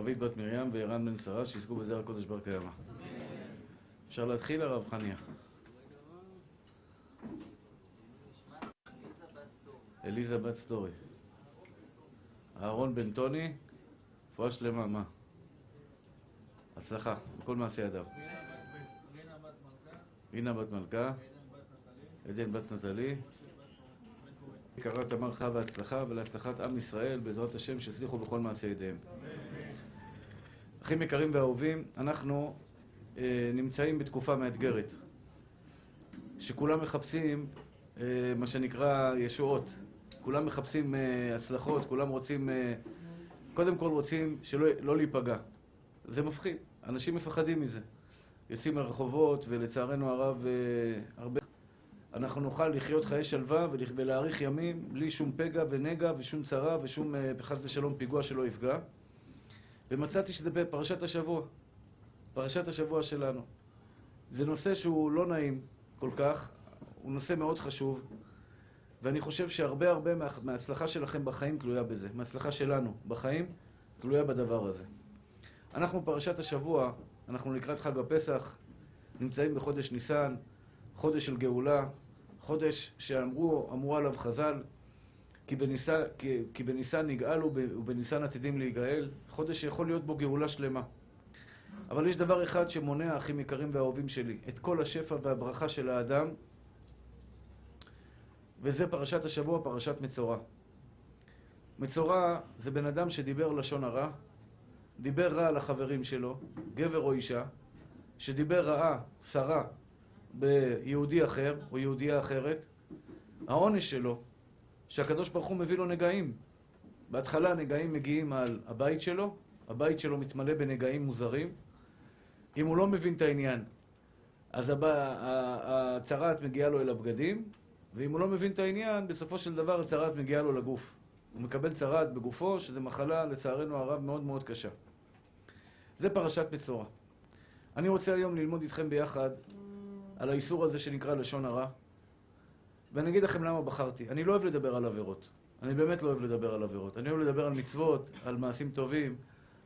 רבית בת מרים וערן בן שרה, שיזכו בזרע הקודש בר קיימא. אפשר להתחיל, הרב חניה? אליזה בת סטורי. אהרון בן טוני, רפואה שלמה, מה? הצלחה, בכל מעשי ידיו. רינה בת מלכה, עדן בת נטלי, יקרה תמר חווה הצלחה ולהצלחת עם ישראל, בעזרת השם, שיצליחו בכל מעשי ידיהם. אחים יקרים ואהובים, אנחנו אה, נמצאים בתקופה מאתגרת, שכולם מחפשים אה, מה שנקרא ישועות, כולם מחפשים אה, הצלחות, כולם רוצים, אה, קודם כל רוצים שלא לא להיפגע. זה מפחיד, אנשים מפחדים מזה. יוצאים לרחובות, ולצערנו הרב, אה, הרבה... אנחנו נוכל לחיות חיי שלווה ולהאריך ימים בלי שום פגע ונגע ושום צרה ושום, אה, חס ושלום, פיגוע שלא יפגע. ומצאתי שזה בפרשת השבוע, פרשת השבוע שלנו. זה נושא שהוא לא נעים כל כך, הוא נושא מאוד חשוב, ואני חושב שהרבה הרבה מה, מההצלחה שלכם בחיים תלויה בזה, מההצלחה שלנו בחיים תלויה בדבר הזה. אנחנו פרשת השבוע, אנחנו לקראת חג הפסח, נמצאים בחודש ניסן, חודש של גאולה, חודש שאמרו, אמרו עליו חז"ל, כי בניסן, נגאלו ובניסן עתידים להיגאל, חודש שיכול להיות בו גאולה שלמה. אבל יש דבר אחד שמונע, אחים יקרים ואהובים שלי, את כל השפע והברכה של האדם, וזה פרשת השבוע, פרשת מצורע. מצורע זה בן אדם שדיבר לשון הרע, דיבר רע על החברים שלו, גבר או אישה, שדיבר רעה, שרה, ביהודי אחר או יהודייה אחרת, העונש שלו, שהקדוש ברוך הוא מביא לו נגעים. בהתחלה נגעים מגיעים על הבית שלו, הבית שלו מתמלא בנגעים מוזרים. אם הוא לא מבין את העניין, אז הצרעת מגיעה לו אל הבגדים, ואם הוא לא מבין את העניין, בסופו של דבר הצרעת מגיעה לו לגוף. הוא מקבל צרעת בגופו, שזו מחלה, לצערנו הרב, מאוד מאוד קשה. זה פרשת מצורע. אני רוצה היום ללמוד איתכם ביחד על האיסור הזה שנקרא לשון הרע, ואני אגיד לכם למה בחרתי. אני לא אוהב לדבר על עבירות. אני באמת לא אוהב לדבר על עבירות. אני אוהב לדבר על מצוות, על מעשים טובים,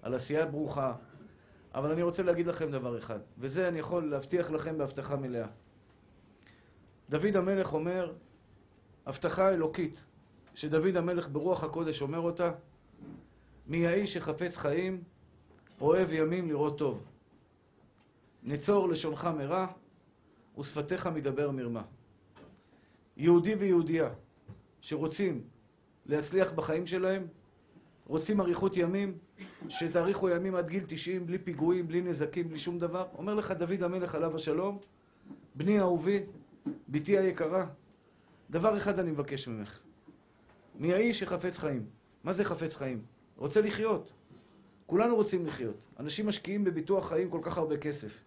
על עשייה ברוכה. אבל אני רוצה להגיד לכם דבר אחד, וזה אני יכול להבטיח לכם בהבטחה מלאה. דוד המלך אומר, הבטחה אלוקית, שדוד המלך ברוח הקודש אומר אותה, מי האיש שחפץ חיים, אוהב ימים לראות טוב. נצור לשונך מרע, ושפתיך מדבר מרמה. יהודי ויהודייה שרוצים להצליח בחיים שלהם, רוצים אריכות ימים, שתאריכו ימים עד גיל 90 בלי פיגועים, בלי נזקים, בלי שום דבר. אומר לך דוד המלך עליו השלום, בני אהובי, בתי היקרה, דבר אחד אני מבקש ממך. מי האיש שחפץ חיים? מה זה חפץ חיים? רוצה לחיות. כולנו רוצים לחיות. אנשים משקיעים בביטוח חיים כל כך הרבה כסף.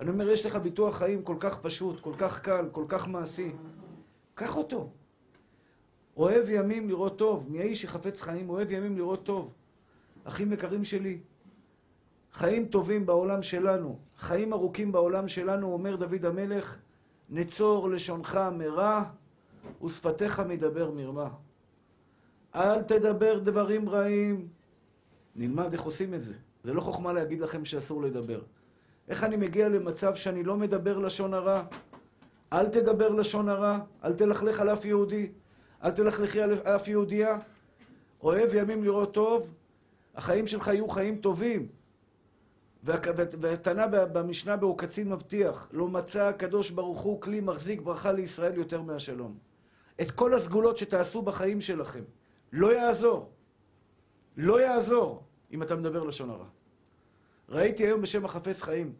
אני אומר, יש לך ביטוח חיים כל כך פשוט, כל כך קל, כל כך מעשי. קח אותו. אוהב ימים לראות טוב. מי האיש שחפץ חיים? אוהב ימים לראות טוב. אחים יקרים שלי, חיים טובים בעולם שלנו, חיים ארוכים בעולם שלנו, אומר דוד המלך, נצור לשונך מרע ושפתיך מדבר מרמה. אל תדבר דברים רעים. נלמד איך עושים את זה. זה לא חוכמה להגיד לכם שאסור לדבר. איך אני מגיע למצב שאני לא מדבר לשון הרע? אל תדבר לשון הרע, אל תלכלך על אף יהודי, אל תלכלכי על אף יהודייה. אוהב ימים לראות טוב, החיים שלך יהיו חיים טובים. והתנא במשנה בו קצין מבטיח, לא מצא הקדוש ברוך הוא כלי מחזיק ברכה לישראל יותר מהשלום. את כל הסגולות שתעשו בחיים שלכם, לא יעזור. לא יעזור אם אתה מדבר לשון הרע. ראיתי היום בשם החפץ חיים,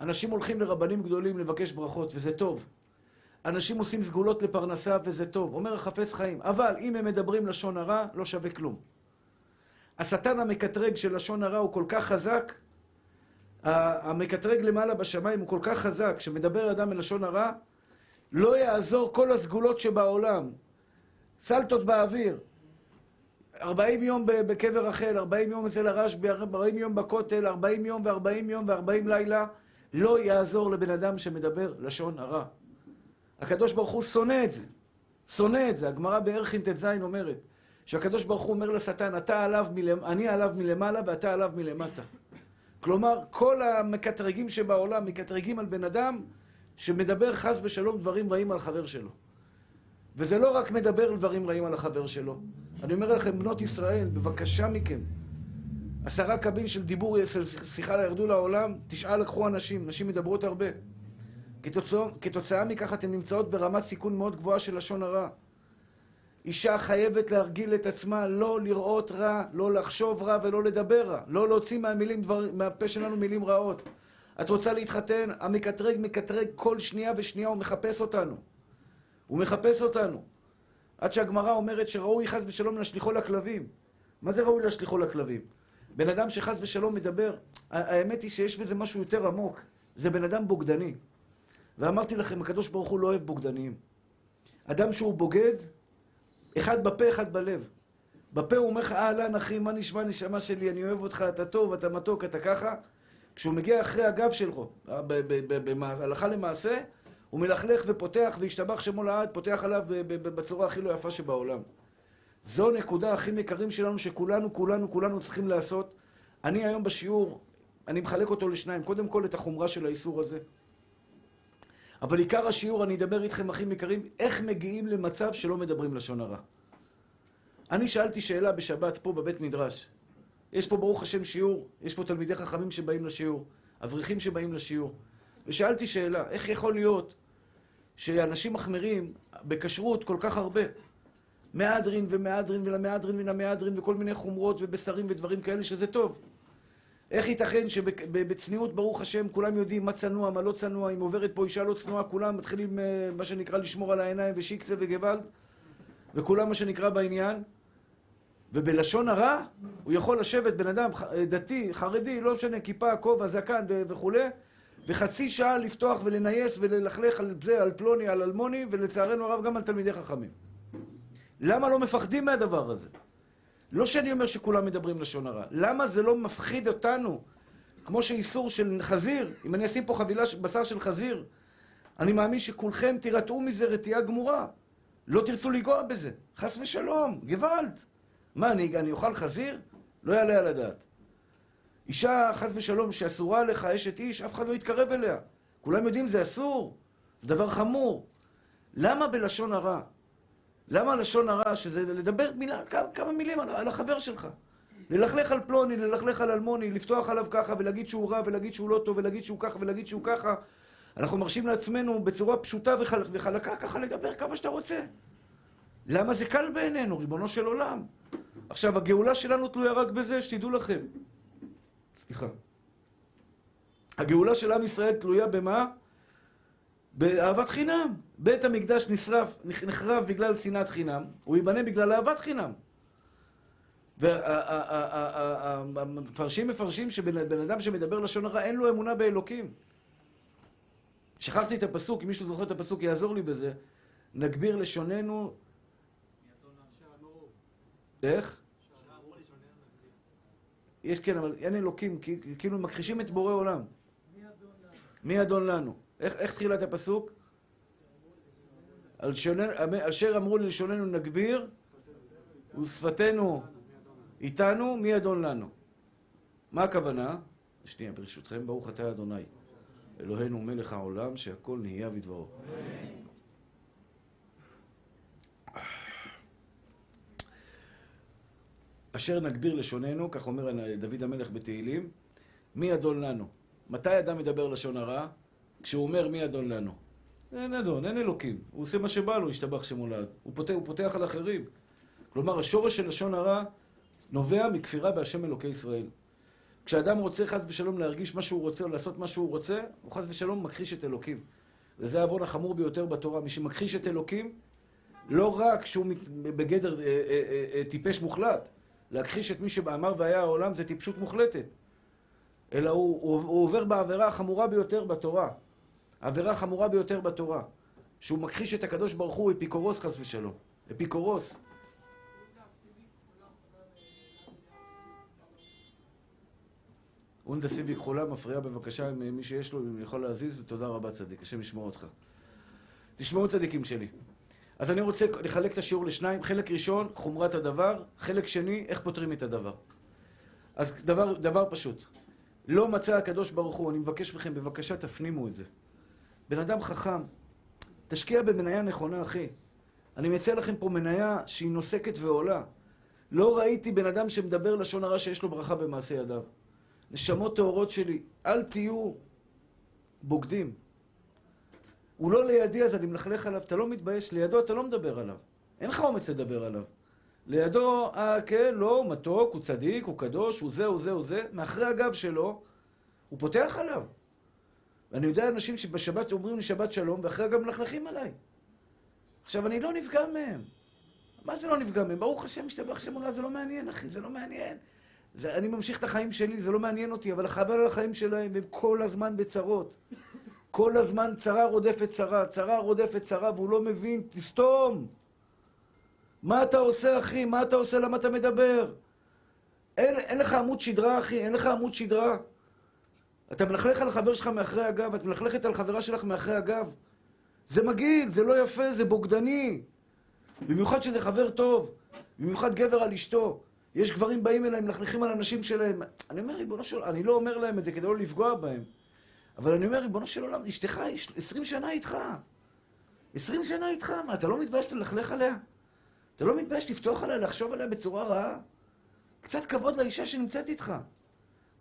אנשים הולכים לרבנים גדולים לבקש ברכות, וזה טוב. אנשים עושים סגולות לפרנסה, וזה טוב. אומר החפץ חיים, אבל אם הם מדברים לשון הרע, לא שווה כלום. השטן המקטרג של לשון הרע הוא כל כך חזק, המקטרג למעלה בשמיים הוא כל כך חזק, שמדבר אדם מלשון הרע, לא יעזור כל הסגולות שבעולם. סלטות באוויר, 40 יום בקבר רחל, 40 יום אצל הרשב"י, 40 יום בכותל, 40 יום ו-40 יום ו-40 לילה, לא יעזור לבן אדם שמדבר לשון הרע. הקדוש ברוך הוא שונא את זה. שונא את זה. הגמרא בערכין ט"ז אומרת, שהקדוש ברוך הוא אומר לשטן, אתה עליו מלמ... אני עליו מלמעלה ואתה עליו מלמטה. כלומר, כל המקטרגים שבעולם מקטרגים על בן אדם שמדבר חס ושלום דברים רעים על חבר שלו. וזה לא רק מדבר דברים רעים על החבר שלו. אני אומר לכם, בנות ישראל, בבקשה מכם, עשרה קבין של דיבור, של שיחה ירדו לעולם, תשעה לקחו אנשים, נשים מדברות הרבה. כתוצא, כתוצאה מכך אתן נמצאות ברמת סיכון מאוד גבוהה של לשון הרע. אישה חייבת להרגיל את עצמה לא לראות רע, לא לחשוב רע ולא לדבר רע. לא להוציא מהמילים דבר, מהפה שלנו מילים רעות. את רוצה להתחתן, המקטרג מקטרג כל שנייה ושנייה, הוא מחפש אותנו. הוא מחפש אותנו. עד שהגמרא אומרת שראוי חס ושלום להשליכו לכלבים. מה זה ראוי להשליכו לכלבים? בן אדם שחס ושלום מדבר, האמת היא שיש בזה משהו יותר עמוק. זה בן אדם בוגדני. ואמרתי לכם, הקדוש ברוך הוא לא אוהב בוגדניים. אדם שהוא בוגד, אחד בפה, אחד בלב. בפה הוא אומר לך, אהלן אחי, מה נשמע נשמה שלי, אני אוהב אותך, אתה טוב, אתה מתוק, אתה ככה. כשהוא מגיע אחרי הגב שלך, הלכה למעשה, הוא מלכלך ופותח, והשתבח שמו לעד, פותח עליו בצורה הכי לא יפה שבעולם. זו נקודה הכי מקרים שלנו, שכולנו, כולנו, כולנו צריכים לעשות. אני היום בשיעור, אני מחלק אותו לשניים. קודם כל את החומרה של האיסור הזה. אבל עיקר השיעור, אני אדבר איתכם, אחים יקרים, איך מגיעים למצב שלא מדברים לשון הרע. אני שאלתי שאלה בשבת פה בבית מדרש. יש פה ברוך השם שיעור, יש פה תלמידי חכמים שבאים לשיעור, אברכים שבאים לשיעור. ושאלתי שאלה, איך יכול להיות שאנשים מחמירים בכשרות כל כך הרבה? מהדרין ומהדרין ולמהדרין ולמהדרין וכל מיני חומרות ובשרים ודברים כאלה שזה טוב. איך ייתכן שבצניעות, ברוך השם, כולם יודעים מה צנוע, מה לא צנוע, אם עוברת פה אישה לא צנועה, כולם מתחילים, אה, מה שנקרא, לשמור על העיניים ושיקצה וגוואלד, וכולם, מה שנקרא, בעניין. ובלשון הרע, הוא יכול לשבת בן אדם דתי, חרדי, לא משנה, כיפה, כובע, זקן וכולי, וחצי שעה לפתוח ולנייס וללכלך על זה, על פלוני, על אלמוני, ולצערנו הרב גם על תלמידי חכמים. למה לא מפחדים מהדבר הזה? לא שאני אומר שכולם מדברים לשון הרע. למה זה לא מפחיד אותנו? כמו שאיסור של חזיר, אם אני אשים פה חבילה של בשר של חזיר, אני מאמין שכולכם תירתעו מזה רתיעה גמורה. לא תרצו לנגוע בזה. חס ושלום, גוואלד. מה, אני, אני אוכל חזיר? לא יעלה על הדעת. אישה, חס ושלום, שאסורה לך אשת איש, אף אחד לא יתקרב אליה. כולם יודעים, זה אסור. זה דבר חמור. למה בלשון הרע? למה לשון הרע, שזה לדבר מילה, כמה, מילים על, על החבר שלך? ללכלך על פלוני, ללכלך על אלמוני, לפתוח עליו ככה ולהגיד שהוא רע ולהגיד שהוא לא טוב ולהגיד שהוא ככה ולהגיד שהוא ככה. אנחנו מרשים לעצמנו בצורה פשוטה וחל... וחלקה ככה לדבר כמה שאתה רוצה. למה זה קל בעינינו, ריבונו של עולם? עכשיו, הגאולה שלנו תלויה רק בזה, שתדעו לכם. סליחה. הגאולה של עם ישראל תלויה במה? באהבת חינם. בית המקדש נשרף, נחרב בגלל שנאת חינם, הוא ייבנה בגלל אהבת חינם. והמפרשים מפרשים שבן אדם שמדבר לשון הרע אין לו אמונה באלוקים. שכחתי את הפסוק, אם מישהו זוכר את הפסוק יעזור לי בזה. נגביר לשוננו... איך? יש כן, אבל אין אלוקים, כאילו מכחישים את בורא עולם. מי אדון לנו? איך, איך תחילת הפסוק? על אשר אמרו ללשוננו נגביר, ושפתנו איתנו, מי אדון לנו? מה הכוונה? שנייה, ברשותכם, ברוך אתה אדוני, אלוהינו מלך העולם, שהכל נהיה בדברו. אשר נגביר לשוננו, כך אומר דוד המלך בתהילים, מי אדון לנו? מתי אדם מדבר לשון הרע? כשהוא אומר מי אדון לנו. אין אדון, אין אלוקים. הוא עושה מה שבא לו, השתבח שמולד. הוא פותח, הוא פותח על אחרים. כלומר, השורש של לשון הרע נובע מכפירה בהשם אלוקי ישראל. כשאדם רוצה חס ושלום להרגיש מה שהוא רוצה או לעשות מה שהוא רוצה, הוא חס ושלום מכחיש את אלוקים. וזה העוון החמור ביותר בתורה. מי שמכחיש את אלוקים, לא רק שהוא בגדר אה, אה, אה, אה, טיפש מוחלט, להכחיש את מי שאמר והיה העולם זה טיפשות מוחלטת. אלא הוא, הוא, הוא עובר בעבירה החמורה ביותר בתורה. העבירה החמורה ביותר בתורה. שהוא מכחיש את הקדוש ברוך הוא אפיקורוס חס ושלום. אפיקורוס. אונדה סיבי כחולה מפריעה בבקשה עם מי שיש לו, אם יכול להזיז, ותודה רבה צדיק, השם ישמור אותך. תשמעו צדיקים שלי. אז אני רוצה לחלק את השיעור לשניים. חלק ראשון, חומרת הדבר. חלק שני, איך פותרים את הדבר. אז דבר, דבר פשוט. לא מצא הקדוש ברוך הוא, אני מבקש מכם, בבקשה תפנימו את זה. בן אדם חכם, תשקיע במניה נכונה, אחי. אני מציע לכם פה מניה שהיא נוסקת ועולה. לא ראיתי בן אדם שמדבר לשון הרע שיש לו ברכה במעשה ידיו. נשמות טהורות שלי, אל תהיו בוגדים. הוא לא לידי, אז אני מלכלך עליו, אתה לא מתבייש, לידו אתה לא מדבר עליו. אין לך אומץ לדבר עליו. לידו, אה, כן, לא, הוא מתוק, הוא צדיק, הוא קדוש, הוא זה, הוא זה, הוא זה. מאחרי הגב שלו, הוא פותח עליו. ואני יודע אנשים שבשבת אומרים לי שבת שלום, ואחרי הגב מלכלכים עליי. עכשיו, אני לא נפגע מהם. מה זה לא נפגע מהם? ברוך השם, משתבח שם עולה, זה לא מעניין, אחי, זה לא מעניין. זה, אני ממשיך את החיים שלי, זה לא מעניין אותי, אבל חבל על החיים שלהם, הם כל הזמן בצרות. כל הזמן צרה רודפת צרה, צרה רודפת צרה, והוא לא מבין, תסתום. מה אתה עושה, אחי? מה אתה עושה? למה אתה מדבר? אין, אין לך עמוד שדרה, אחי, אין לך עמוד שדרה. אתה מלכלך על החבר שלך מאחרי הגב, את מלכלכת על חברה שלך מאחרי הגב. זה מגעיל, זה לא יפה, זה בוגדני. במיוחד שזה חבר טוב, במיוחד גבר על אשתו. יש גברים באים אליי, מלכלכים על הנשים שלהם. אני אומר, ריבונו של עולם, אני לא אומר להם את זה כדי לא לפגוע בהם. אבל אני אומר, ריבונו של עולם, אשתך עשרים שנה איתך. עשרים שנה איתך, מה, אתה לא מתבייש ללכלך עליה? אתה לא מתבייש לפתוח עליה, לחשוב עליה בצורה רעה? קצת כבוד לאישה שנמצאת איתך.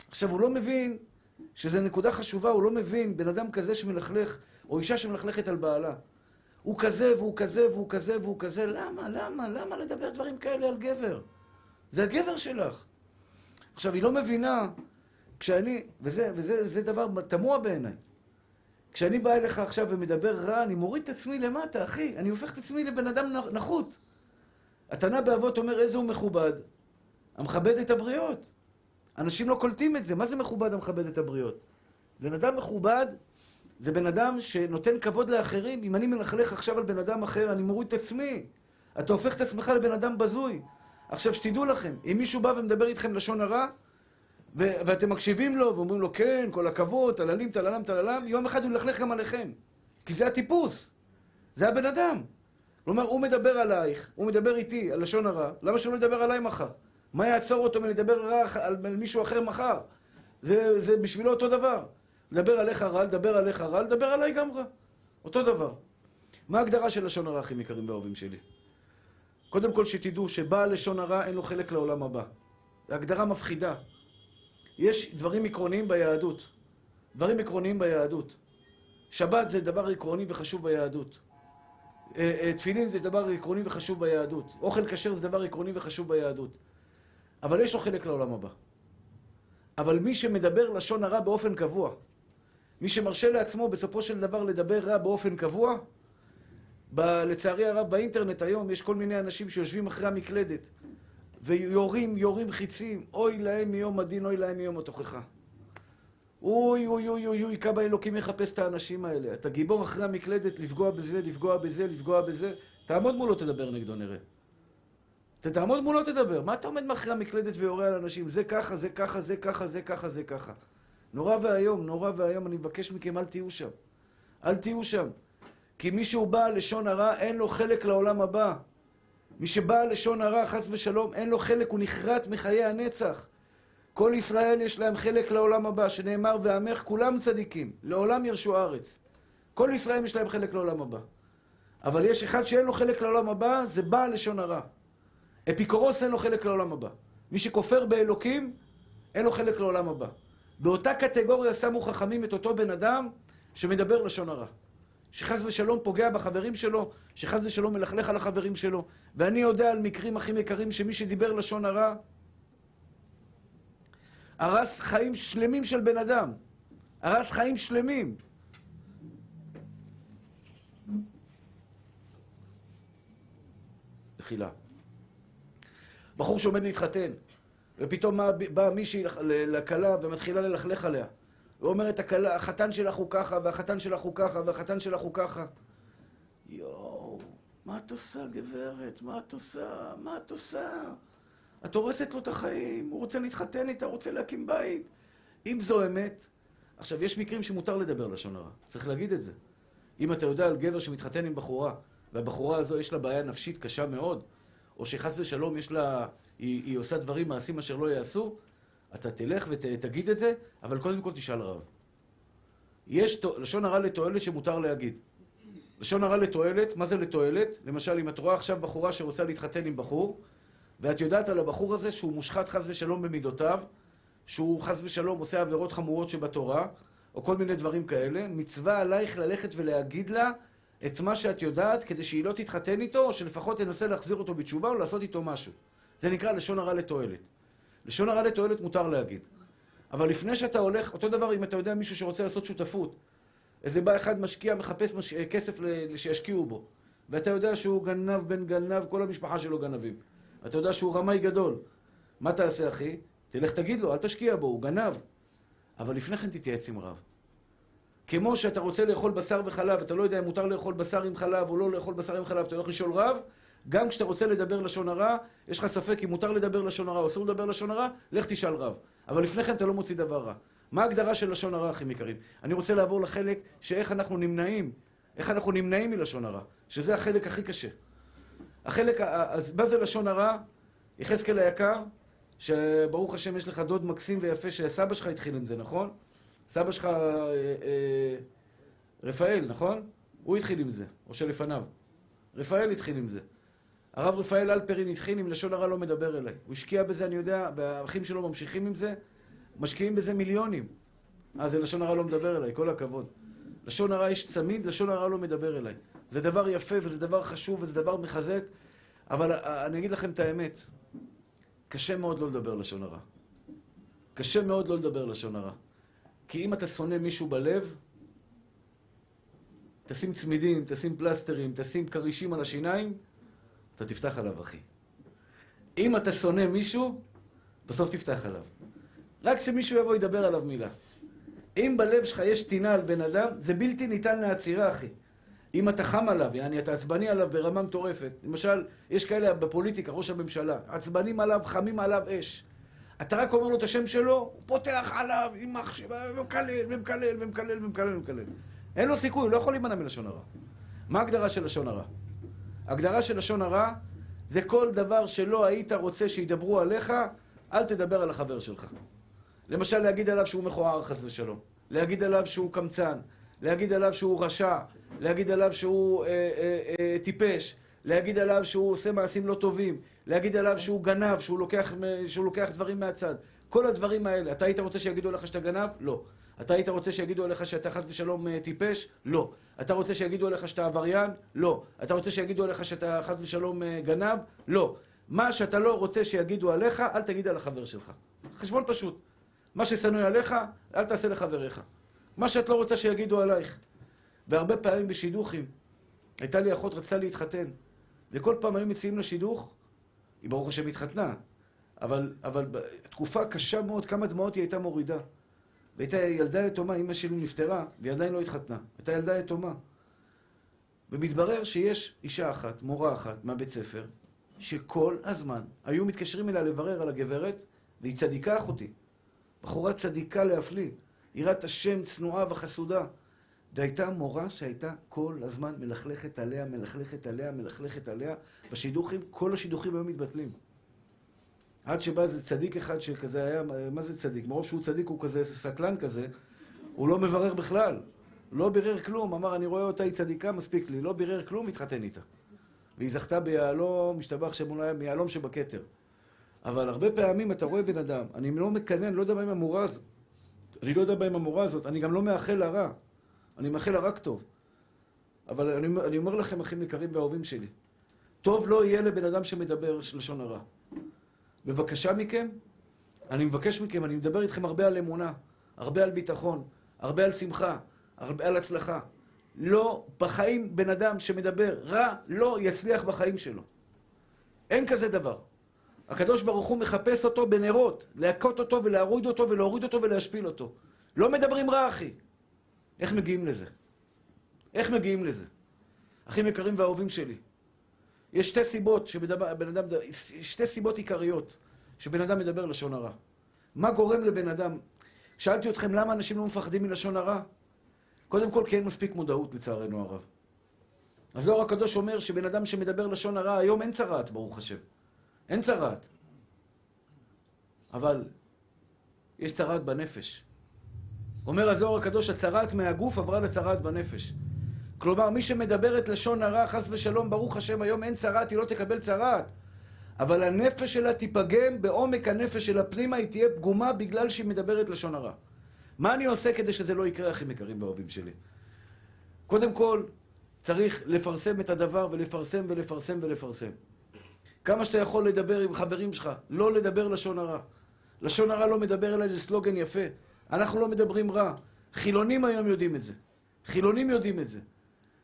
עכשיו, הוא לא מבין שזו נקודה חשובה, הוא לא מבין בן אדם כזה שמלכלך, או אישה שמלכלכת על בעלה. הוא כזה, והוא כזה, והוא כזה, והוא כזה. למה? למה? למה לדבר דברים כאלה על גבר? זה הגבר שלך. עכשיו, היא לא מבינה, כשאני, וזה, וזה וזה דבר תמוה בעיניי, כשאני בא אליך עכשיו ומדבר רע, אני מוריד את עצמי למטה, אחי. אני הופך את עצמי לבן אדם נחות. התנא באבות אומר איזה הוא מכובד, המכבד את הבריות. אנשים לא קולטים את זה. מה זה מכובד המכבד את הבריות? בן אדם מכובד זה בן אדם שנותן כבוד לאחרים. אם אני מלכלך עכשיו על בן אדם אחר, אני מוריד את עצמי. אתה הופך את עצמך לבן אדם בזוי. עכשיו, שתדעו לכם, אם מישהו בא ומדבר איתכם לשון הרע, ו- ואתם מקשיבים לו ואומרים לו, כן, כל הכבוד, טללים, טללם, טללם, יום אחד הוא ילכלך גם עליכם. כי זה הטיפוס. זה הבן אדם. כלומר, הוא מדבר עלייך, הוא מדבר איתי על לשון הרע, למה שהוא לא ידבר עליי מחר? מה יעצור אותו מלדבר רע על מישהו אחר מחר? זה, זה בשבילו אותו דבר. לדבר עליך רע, לדבר עליך רע, לדבר עליי גם רע. אותו דבר. מה ההגדרה של לשון הרע, אחים יקרים ואהובים שלי? קודם כל שתדעו שבעל לשון הרע אין לו חלק לעולם הבא. זו הגדרה מפחידה. יש דברים עקרוניים ביהדות. דברים עקרוניים ביהדות. שבת זה דבר עקרוני וחשוב ביהדות. אה, אה, תפילין זה דבר עקרוני וחשוב ביהדות. אוכל כשר זה דבר עקרוני וחשוב ביהדות. אבל יש לו חלק לעולם הבא. אבל מי שמדבר לשון הרע באופן קבוע, מי שמרשה לעצמו בסופו של דבר לדבר רע באופן קבוע, ב- לצערי הרב באינטרנט היום יש כל מיני אנשים שיושבים אחרי המקלדת ויורים, יורים חיצים, אוי להם מיום הדין, אוי להם מיום התוכחה. אוי אוי אוי אוי אוי, כמה אלוקים יחפש את האנשים האלה. אתה גיבור אחרי המקלדת לפגוע בזה, לפגוע בזה, לפגוע בזה. תעמוד מולו, תדבר נגדו, נראה. אתה תעמוד מולו, תדבר. מה אתה עומד מאחורי המקלדת ויורה על אנשים? זה ככה, זה ככה, זה ככה, זה ככה, זה ככה. נורא ואיום, נורא ואיום, אני מבקש מכם, אל תהיו שם. אל תהיו שם. כי מי שהוא בא לשון הרע, אין לו חלק לעולם הבא. מי שבא לשון הרע, חס ושלום, אין לו חלק, הוא נחרט מחיי הנצח. כל ישראל יש להם חלק לעולם הבא, שנאמר, ועמך כולם צדיקים, לעולם ירשו הארץ. כל ישראל יש להם חלק לעולם הבא. אבל יש אחד שאין לו חלק לעולם הבא, זה בעל לשון הרע. אפיקורוס אין לו חלק לעולם הבא. מי שכופר באלוקים, אין לו חלק לעולם הבא. באותה קטגוריה שמו חכמים את אותו בן אדם שמדבר לשון הרע. שחס ושלום פוגע בחברים שלו, שחס ושלום מלכלך על החברים שלו. ואני יודע על מקרים הכי יקרים שמי שדיבר לשון הרע, הרס חיים שלמים של בן אדם. הרס חיים שלמים. מחילה. בחור שעומד להתחתן, ופתאום באה מישהי לכלה ומתחילה ללכלך עליה. ואומרת, החתן שלך הוא ככה, והחתן שלך הוא ככה, והחתן שלך הוא ככה. יואו, מה את עושה, גברת? מה את עושה? מה את עושה? את הורסת לו את החיים, הוא רוצה להתחתן איתה, רוצה להקים בית. אם זו אמת... עכשיו, יש מקרים שמותר לדבר לשון הרע, צריך להגיד את זה. אם אתה יודע על גבר שמתחתן עם בחורה, והבחורה הזו יש לה בעיה נפשית קשה מאוד, או שחס ושלום יש לה, היא, היא עושה דברים, מעשים אשר לא יעשו, אתה תלך ותגיד את זה, אבל קודם כל תשאל רב. יש לשון הרע לתועלת שמותר להגיד. לשון הרע לתועלת, מה זה לתועלת? למשל, אם את רואה עכשיו בחורה שרוצה להתחתן עם בחור, ואת יודעת על הבחור הזה שהוא מושחת חס ושלום במידותיו, שהוא חס ושלום עושה עבירות חמורות שבתורה, או כל מיני דברים כאלה, מצווה עלייך ללכת ולהגיד לה את מה שאת יודעת, כדי שהיא לא תתחתן איתו, או שלפחות תנסה להחזיר אותו בתשובה, או לעשות איתו משהו. זה נקרא לשון הרע לתועלת. לשון הרע לתועלת מותר להגיד. אבל לפני שאתה הולך, אותו דבר אם אתה יודע מישהו שרוצה לעשות שותפות. איזה בא אחד משקיע, מחפש מש... כסף ל... שישקיעו בו. ואתה יודע שהוא גנב בן גנב, כל המשפחה שלו גנבים. אתה יודע שהוא רמאי גדול. מה תעשה, אחי? תלך תגיד לו, אל תשקיע בו, הוא גנב. אבל לפני כן תתייעץ עם רב. כמו שאתה רוצה לאכול בשר וחלב, אתה לא יודע אם מותר לאכול בשר עם חלב או לא לאכול בשר עם חלב, אתה הולך לשאול רב, גם כשאתה רוצה לדבר לשון הרע, יש לך ספק אם מותר לדבר לשון הרע או אסור לדבר לשון הרע, לך תשאל רב. אבל לפני כן אתה לא מוציא דבר רע. מה ההגדרה של לשון הרע, אחים יקרים? אני רוצה לעבור לחלק שאיך אנחנו נמנעים, איך אנחנו נמנעים מלשון הרע, שזה החלק הכי קשה. החלק, אז מה זה לשון הרע? יחזקאל היקר, שברוך השם יש לך דוד מקסים ויפה שסבא שלך התחיל עם זה, נכון? סבא שלך, אה, אה, רפאל, נכון? הוא התחיל עם זה, או שלפניו. רפאל התחיל עם זה. הרב רפאל אלפרין התחיל עם לשון הרע לא מדבר אליי. הוא השקיע בזה, אני יודע, והאחים שלו ממשיכים עם זה, משקיעים בזה מיליונים. אה, זה לשון הרע לא מדבר אליי, כל הכבוד. לשון הרע יש צמיד, לשון הרע לא מדבר אליי. זה דבר יפה וזה דבר חשוב וזה דבר מחזק, אבל אה, אני אגיד לכם את האמת, קשה מאוד לא לדבר לשון הרע. קשה מאוד לא לדבר לשון הרע. כי אם אתה שונא מישהו בלב, תשים צמידים, תשים פלסטרים, תשים כרישים על השיניים, אתה תפתח עליו, אחי. אם אתה שונא מישהו, בסוף תפתח עליו. רק כשמישהו יבוא ידבר עליו מילה. אם בלב שלך יש טינה על בן אדם, זה בלתי ניתן לעצירה, אחי. אם אתה חם עליו, יעני, אתה עצבני עליו ברמה מטורפת. למשל, יש כאלה בפוליטיקה, ראש הממשלה, עצבנים עליו, חמים עליו אש. אתה רק אומר לו את השם שלו, הוא פותח עליו, יימח שבא, ומקלל, ומקלל, ומקלל, ומקלל, ומקלל. אין לו סיכוי, הוא לא יכול להימנע מלשון הרע. מה ההגדרה של לשון הרע? הגדרה של לשון הרע זה כל דבר שלא היית רוצה שידברו עליך, אל תדבר על החבר שלך. למשל, להגיד עליו שהוא מכוער חס ושלום. להגיד עליו שהוא קמצן. להגיד עליו שהוא רשע. להגיד עליו שהוא אה, אה, אה, טיפש. להגיד עליו שהוא עושה מעשים לא טובים. להגיד עליו שהוא גנב, שהוא לוקח, שהוא לוקח דברים מהצד. כל הדברים האלה, אתה היית רוצה שיגידו עליך שאתה גנב? לא. אתה היית רוצה שיגידו עליך שאתה חס ושלום אה, טיפש? לא. אתה רוצה שיגידו עליך שאתה עבריין? לא. אתה רוצה שיגידו עליך שאתה חס ושלום אה, גנב? לא. מה שאתה לא רוצה שיגידו עליך, אל תגיד על החבר שלך. חשבון פשוט. מה ששנוא עליך, אל תעשה לחבריך. מה שאת לא רוצה שיגידו עלייך. והרבה פעמים בשידוכים, הייתה לי אחות, רצתה להתחתן, וכל פעם היו מציעים לה שידוך, היא ברוך השם התחתנה, אבל, אבל תקופה קשה מאוד, כמה דמעות היא הייתה מורידה. והייתה ילדה יתומה, אימא שלי נפטרה, והיא עדיין לא התחתנה. הייתה ילדה יתומה. ומתברר שיש אישה אחת, מורה אחת מהבית ספר, שכל הזמן היו מתקשרים אליה לברר על הגברת, והיא צדיקה אחותי. בחורה צדיקה להפליא, יראת השם צנועה וחסודה. והייתה מורה שהייתה כל הזמן מלכלכת עליה, מלכלכת עליה, מלכלכת עליה. בשידוכים, כל השידוכים היו מתבטלים. עד שבא איזה צדיק אחד שכזה היה, מה זה צדיק? מרוב שהוא צדיק הוא כזה, איזה סטלן כזה, הוא לא מברר בכלל. לא בירר כלום, אמר, אני רואה אותה, היא צדיקה, מספיק לי. לא בירר כלום, התחתן איתה. והיא זכתה ביהלום, משתבח שמונה, מיהלום שבכתר. אבל הרבה פעמים אתה רואה בן אדם, אני לא מקנן, אני לא יודע מה עם המורה הזאת. אני לא יודע מה עם המורה הזאת, אני גם לא מאחל לה רע. אני מאחל לה רק טוב. אבל אני, אני אומר לכם, אחים יקרים ואהובים שלי, טוב לא יהיה לבן אדם שמדבר לשון הרע. בבקשה מכם, אני מבקש מכם, אני מדבר איתכם הרבה על אמונה, הרבה על ביטחון, הרבה על שמחה, הרבה על הצלחה. לא, בחיים בן אדם שמדבר רע לא יצליח בחיים שלו. אין כזה דבר. הקדוש ברוך הוא מחפש אותו בנרות, להכות אותו ולהוריד אותו ולהוריד אותו ולהשפיל אותו. לא מדברים רע, אחי. איך מגיעים לזה? איך מגיעים לזה? אחים יקרים ואהובים שלי, יש שתי סיבות שבן אדם, שתי סיבות עיקריות שבן אדם מדבר לשון הרע. מה גורם לבן אדם? שאלתי אתכם למה אנשים לא מפחדים מלשון הרע? קודם כל כי אין מספיק מודעות לצערנו הרב. הזוהר הקדוש אומר שבן אדם שמדבר לשון הרע, היום אין צרעת, ברוך השם. אין צרעת. אבל יש צרעת בנפש. אומר הזוהר הקדוש, הצרעת מהגוף עברה לצרעת בנפש. כלומר, מי שמדבר את לשון הרע, חס ושלום, ברוך השם, היום אין צרעת, היא לא תקבל צרעת. אבל הנפש שלה תיפגם, בעומק הנפש של הפנימה היא תהיה פגומה בגלל שהיא מדברת לשון הרע. מה אני עושה כדי שזה לא יקרה, אחים יקרים ואוהבים שלי? קודם כל, צריך לפרסם את הדבר ולפרסם ולפרסם ולפרסם. כמה שאתה יכול לדבר עם חברים שלך, לא לדבר לשון הרע. לשון הרע לא מדבר אלא זה סלוגן יפה. אנחנו לא מדברים רע. חילונים היום יודעים את זה. חילונים יודעים את זה.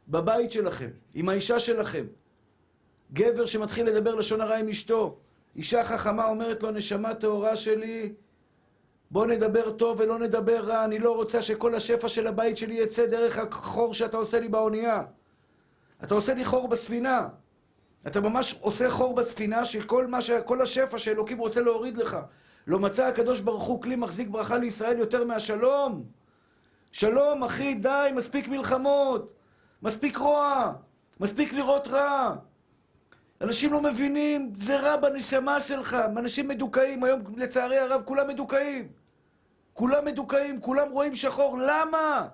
בבית שלכם, עם האישה שלכם. גבר שמתחיל לדבר לשון הרע עם אשתו. אישה חכמה אומרת לו, נשמה טהורה שלי, בוא נדבר טוב ולא נדבר רע, אני לא רוצה שכל השפע של הבית שלי יצא דרך החור שאתה עושה לי באונייה. אתה עושה לי חור בספינה. אתה ממש עושה חור בספינה של כל, ש... כל השפע שאלוקים רוצה להוריד לך. לא מצא הקדוש ברוך הוא כלי מחזיק ברכה לישראל יותר מהשלום. שלום, אחי, די, מספיק מלחמות, מספיק רוע, מספיק לראות רע. אנשים לא מבינים, זה רע בנשמה שלך. אנשים מדוכאים, היום לצערי הרב כולם מדוכאים. כולם מדוכאים, כולם רואים שחור. למה?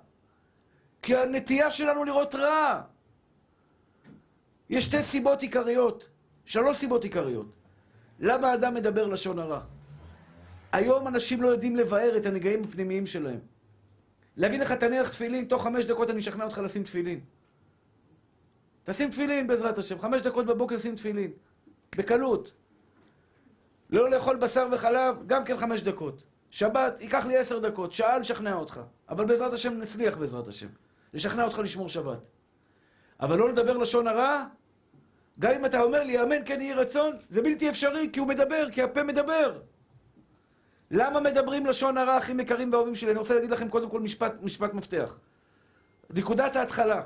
כי הנטייה שלנו לראות רע. יש שתי סיבות עיקריות, שלוש סיבות עיקריות. למה האדם מדבר לשון הרע? היום אנשים לא יודעים לבאר את הנגעים הפנימיים שלהם. להגיד לך, תניח תפילין, תוך חמש דקות אני אשכנע אותך לשים תפילין. תשים תפילין בעזרת השם, חמש דקות בבוקר שים תפילין. בקלות. לא לאכול בשר וחלב, גם כן חמש דקות. שבת, ייקח לי עשר דקות, שעה לשכנע אותך. אבל בעזרת השם נצליח בעזרת השם. לשכנע אותך לשמור שבת. אבל לא לדבר לשון הרע, גם אם אתה אומר לי, אמן כן יהי רצון, זה בלתי אפשרי, כי הוא מדבר, כי הפה מדבר. למה מדברים לשון הרע, אחים יקרים ואהובים שלי? אני רוצה להגיד לכם קודם כל משפט, משפט מפתח. נקודת ההתחלה.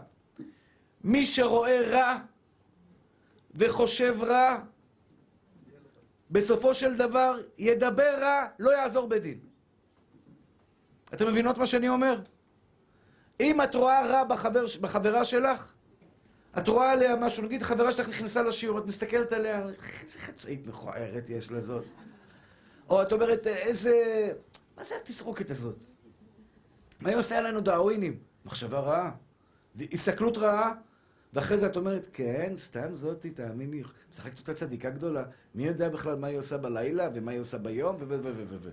מי שרואה רע וחושב רע, בסופו של דבר ידבר רע, לא יעזור בדין. אתם מבינות מה שאני אומר? אם את רואה רע בחבר, בחברה שלך, את רואה עליה משהו, נגיד חברה שלך נכנסה לשיעור, את מסתכלת עליה, איזה חצאית מכוערת יש לזאת. או את אומרת, איזה... מה זה התסרוקת הזאת? מה היא עושה לנו דאווינים? מחשבה רעה, הסתכלות רעה, ואחרי זה את אומרת, כן, סתם זאתי, תאמיני, משחקת אותה צדיקה גדולה. מי יודע בכלל מה היא עושה בלילה, ומה היא עושה ביום, ו... ו... ו... ו... ו...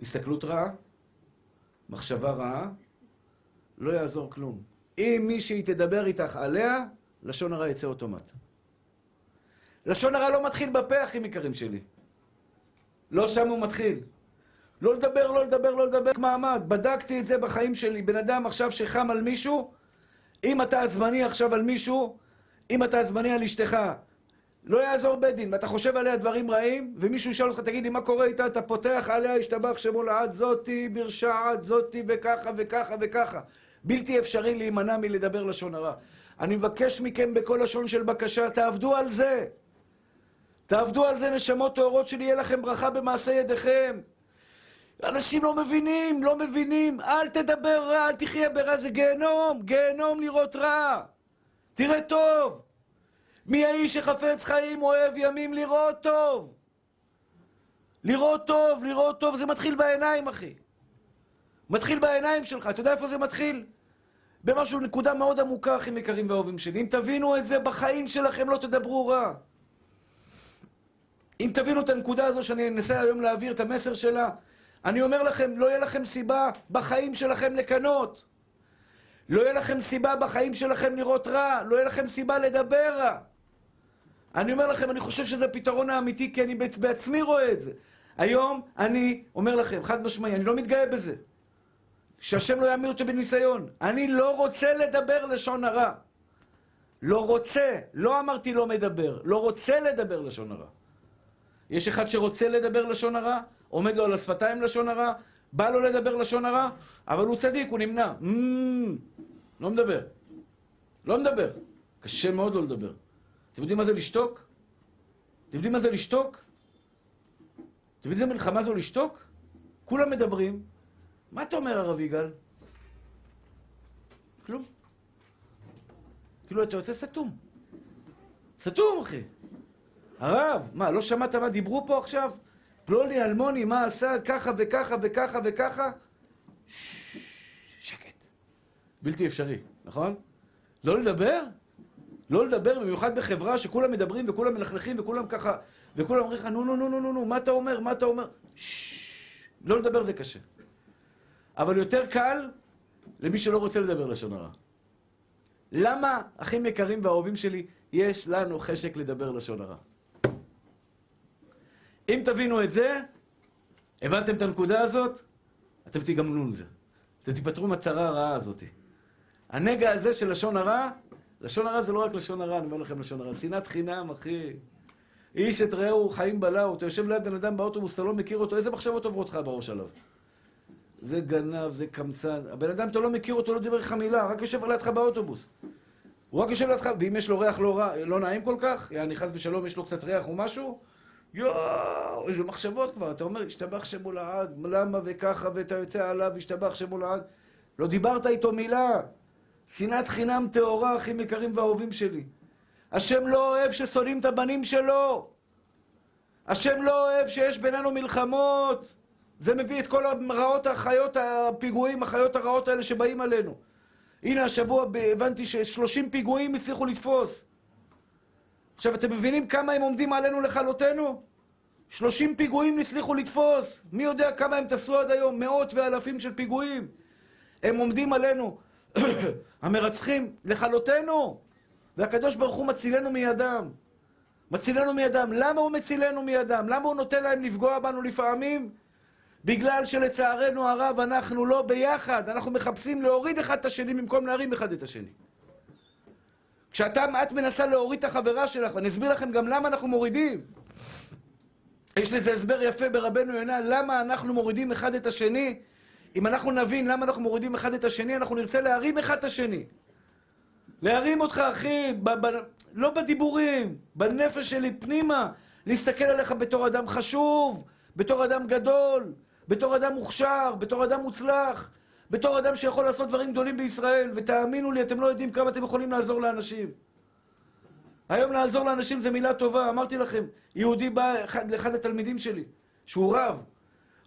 הסתכלות רעה, מחשבה רעה, לא יעזור כלום. אם מישהי תדבר איתך עליה, לשון הרע יצא אוטומט. לשון הרע לא מתחיל בפה, אחים יקרים שלי. לא שם הוא מתחיל. לא לדבר, לא לדבר, לא לדבר מעמד. בדקתי את זה בחיים שלי. בן אדם עכשיו שחם על מישהו, אם אתה עצבני עכשיו על מישהו, אם אתה עצבני על אשתך, לא יעזור בית דין, ואתה חושב עליה דברים רעים, ומישהו ישאל אותך, תגיד לי, מה קורה איתה? אתה פותח עליה, השתבח שמו לעד זאתי, ברשעת זאתי, וככה וככה וככה. בלתי אפשרי להימנע מלדבר לשון הרע. אני מבקש מכם בכל לשון של בקשה, תעבדו על זה. תעבדו על זה, נשמות טהורות שלי, יהיה לכם ברכה במעשה ידיכם. אנשים לא מבינים, לא מבינים. אל תדבר רע, אל תחיה ברע, זה גיהנום, גיהנום לראות רע. תראה טוב. מי האיש שחפץ חיים, אוהב ימים לראות טוב. לראות טוב, לראות טוב, זה מתחיל בעיניים, אחי. מתחיל בעיניים שלך. אתה יודע איפה זה מתחיל? במשהו, נקודה מאוד עמוקה, אחים יקרים ואהובים שלי. אם תבינו את זה, בחיים שלכם לא תדברו רע. אם תבינו את הנקודה הזו שאני אנסה היום להעביר את המסר שלה, אני אומר לכם, לא יהיה לכם סיבה בחיים שלכם לקנות. לא יהיה לכם סיבה בחיים שלכם לראות רע, לא יהיה לכם סיבה לדבר רע. אני אומר לכם, אני חושב שזה הפתרון האמיתי, כי אני בעצמי רואה את זה. היום אני אומר לכם, חד משמעי, אני לא מתגאה בזה. שהשם לא יעמיר אותי בניסיון. אני לא רוצה לדבר לשון הרע. לא רוצה, לא אמרתי לא מדבר, לא רוצה לדבר לשון הרע. יש אחד שרוצה לדבר לשון הרע, עומד לו על השפתיים לשון הרע, בא לו לדבר לשון הרע, אבל הוא צדיק, הוא נמנע. לא מדבר. לא מדבר. קשה מאוד לא לדבר. אתם יודעים מה זה לשתוק? אתם יודעים מה זה לשתוק? אתם יודעים איזה מלחמה זו לשתוק? כולם מדברים. מה אתה אומר, הרב יגאל? כלום. כאילו, אתה יוצא סתום. סתום, אחי. הרב, מה, לא שמעת מה דיברו פה עכשיו? פלוני אלמוני, מה עשה ככה וככה וככה וככה? שקט. בלתי אפשרי, נכון? לא לדבר? לא לדבר, במיוחד בחברה שכולם מדברים וכולם מלכלכים וכולם ככה, וכולם אומרים לך, נו, נו, נו, נו, נו, נו, מה אתה אומר, מה אתה אומר? לא לדבר זה קשה. אבל יותר קל למי שלא רוצה לדבר לשון הרע. למה, אחים יקרים ואהובים שלי, יש לנו חשק לדבר לשון הרע? אם תבינו את זה, הבנתם את הנקודה הזאת, אתם תיגמלו עם זה. אתם תיפטרו מהצרה הרעה הזאת. הנגע הזה של לשון הרע, לשון הרע זה לא רק לשון הרע, אני אומר לכם לשון הרע. שנאת חינם, אחי. איש את רעהו חיים בלעו. אתה יושב ליד בן אדם באוטובוס, אתה לא מכיר אותו, איזה מחשבות עוברות לך בראש עליו? זה גנב, זה קמצן. הבן אדם, אתה לא מכיר אותו, לא דיבר לך מילה, רק יושב לידך באוטובוס. הוא רק יושב לידך, ואם יש לו ריח לא, רע, לא נעים כל כך, יעני חס ושלום, יש לו קצת ריח או משהו, יואו, איזה מחשבות כבר. אתה אומר, השתבח שמו לעד, למה וככה, ואתה יוצא עליו, השתבח שמו לעד. לא דיברת איתו מילה. שנאת חינם טהורה, אחים יקרים ואהובים שלי. השם לא אוהב ששונאים את הבנים שלו. השם לא אוהב שיש בינינו מלחמות. זה מביא את כל הרעות החיות, הפיגועים, החיות הרעות האלה שבאים עלינו. הנה, השבוע הבנתי ש-30 פיגועים הצליחו לתפוס. עכשיו, אתם מבינים כמה הם עומדים עלינו לכלותנו? 30 פיגועים הצליחו לתפוס. מי יודע כמה הם תפסו עד היום? מאות ואלפים של פיגועים. הם עומדים עלינו. המרצחים לכלותנו. והקדוש ברוך הוא מצילנו מידם. מצילנו מידם. למה הוא מצילנו מידם? למה הוא נותן להם לפגוע בנו לפעמים? בגלל שלצערנו הרב אנחנו לא ביחד, אנחנו מחפשים להוריד אחד את השני במקום להרים אחד את השני. כשאתה, את מנסה להוריד את החברה שלך, ואני אסביר לכם גם למה אנחנו מורידים. יש לזה הסבר יפה ברבנו יונה, למה אנחנו מורידים אחד את השני. אם אנחנו נבין למה אנחנו מורידים אחד את השני, אנחנו נרצה להרים אחד את השני. להרים אותך, אחי, ב- ב- לא בדיבורים, בנפש שלי פנימה. להסתכל עליך בתור אדם חשוב, בתור אדם גדול, בתור אדם מוכשר, בתור אדם מוצלח, בתור אדם שיכול לעשות דברים גדולים בישראל, ותאמינו לי, אתם לא יודעים כמה אתם יכולים לעזור לאנשים. היום לעזור לאנשים זה מילה טובה, אמרתי לכם, יהודי בא אחד, לאחד התלמידים שלי, שהוא רב,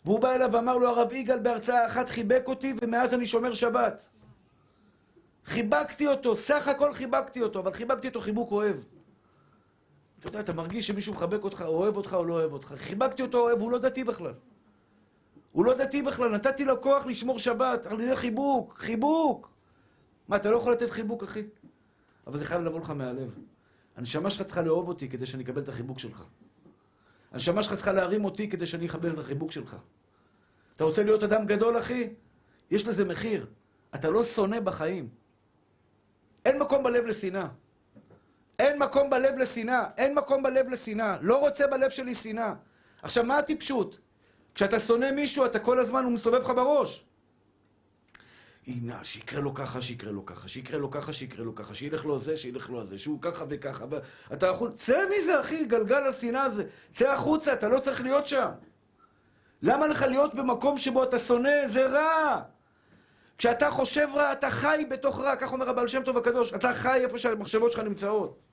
והוא בא אליו ואמר לו, הרב יגאל בהרצאה אחת חיבק אותי, ומאז אני שומר שבת. חיבקתי אותו, סך הכל חיבקתי אותו, אבל חיבקתי אותו חיבוק אוהב. אתה יודע, אתה מרגיש שמישהו מחבק אותך, אוהב אותך או לא אוהב אותך. חיבקתי אותו אוהב, הוא לא דתי בכלל. הוא לא דתי בכלל, נתתי לו כוח לשמור שבת, על ידי חיבוק, חיבוק. מה, אתה לא יכול לתת חיבוק, אחי? אבל זה חייב לבוא לך מהלב. הנשמה שלך צריכה לאהוב אותי כדי שאני אקבל את החיבוק שלך. הנשמה שלך צריכה להרים אותי כדי שאני אקבל את החיבוק שלך. אתה רוצה להיות אדם גדול, אחי? יש לזה מחיר. אתה לא שונא בחיים. אין מקום בלב לשנאה. אין מקום בלב לשנאה. אין מקום בלב לשנאה. לא רוצה בלב שלי שנאה. עכשיו, מה הטיפשות? כשאתה שונא מישהו, אתה כל הזמן, הוא מסתובב לך בראש. הנה, שיקרה לו ככה, שיקרה לו ככה, שיקרה לו ככה, שיקרה לו ככה, שילך לו זה, שילך לו זה, שהוא ככה וככה. אתה יכול... צא מזה, אחי, גלגל השנאה הזה. צא החוצה, אתה לא צריך להיות שם. למה לך להיות במקום שבו אתה שונא? זה רע. כשאתה חושב רע, אתה חי בתוך רע, כך אומר הבעל שם טוב הקדוש. אתה חי איפה שהמחשבות שלך נמצאות.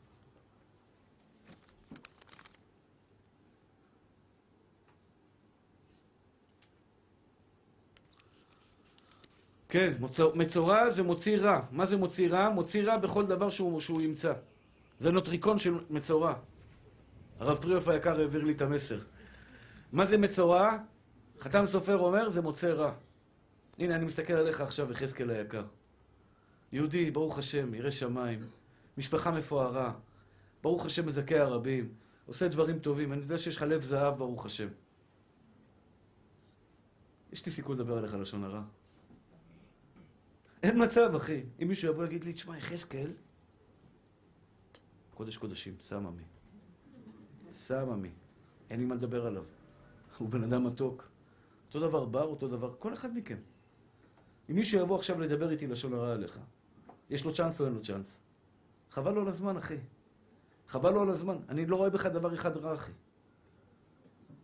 כן, מצורע זה מוציא רע. מה זה מוציא רע? מוציא רע בכל דבר שהוא, שהוא ימצא. זה נוטריקון של מצורע. הרב פריאוף היקר העביר לי את המסר. מה זה מצורע? חתם סופר אומר, זה מוצא רע. הנה, אני מסתכל עליך עכשיו, יחזקאל היקר. יהודי, ברוך השם, ירא שמיים, משפחה מפוארה, ברוך השם מזכה הרבים, עושה דברים טובים, אני יודע שיש לך לב זהב, ברוך השם. יש לי סיכוי לדבר עליך לשון הרע. אין מצב, אחי. אם מישהו יבוא ויגיד לי, תשמע, יחזקאל, קודש קודשים, סממי. סממי. אין לי מה לדבר עליו. הוא בן אדם מתוק. אותו דבר בר, אותו דבר, כל אחד מכם. אם מישהו יבוא עכשיו לדבר איתי לשון הרע עליך, יש לו צ'אנס או אין לו צ'אנס? חבל לו על הזמן, אחי. חבל לו על הזמן. אני לא רואה בך דבר אחד רע, אחי.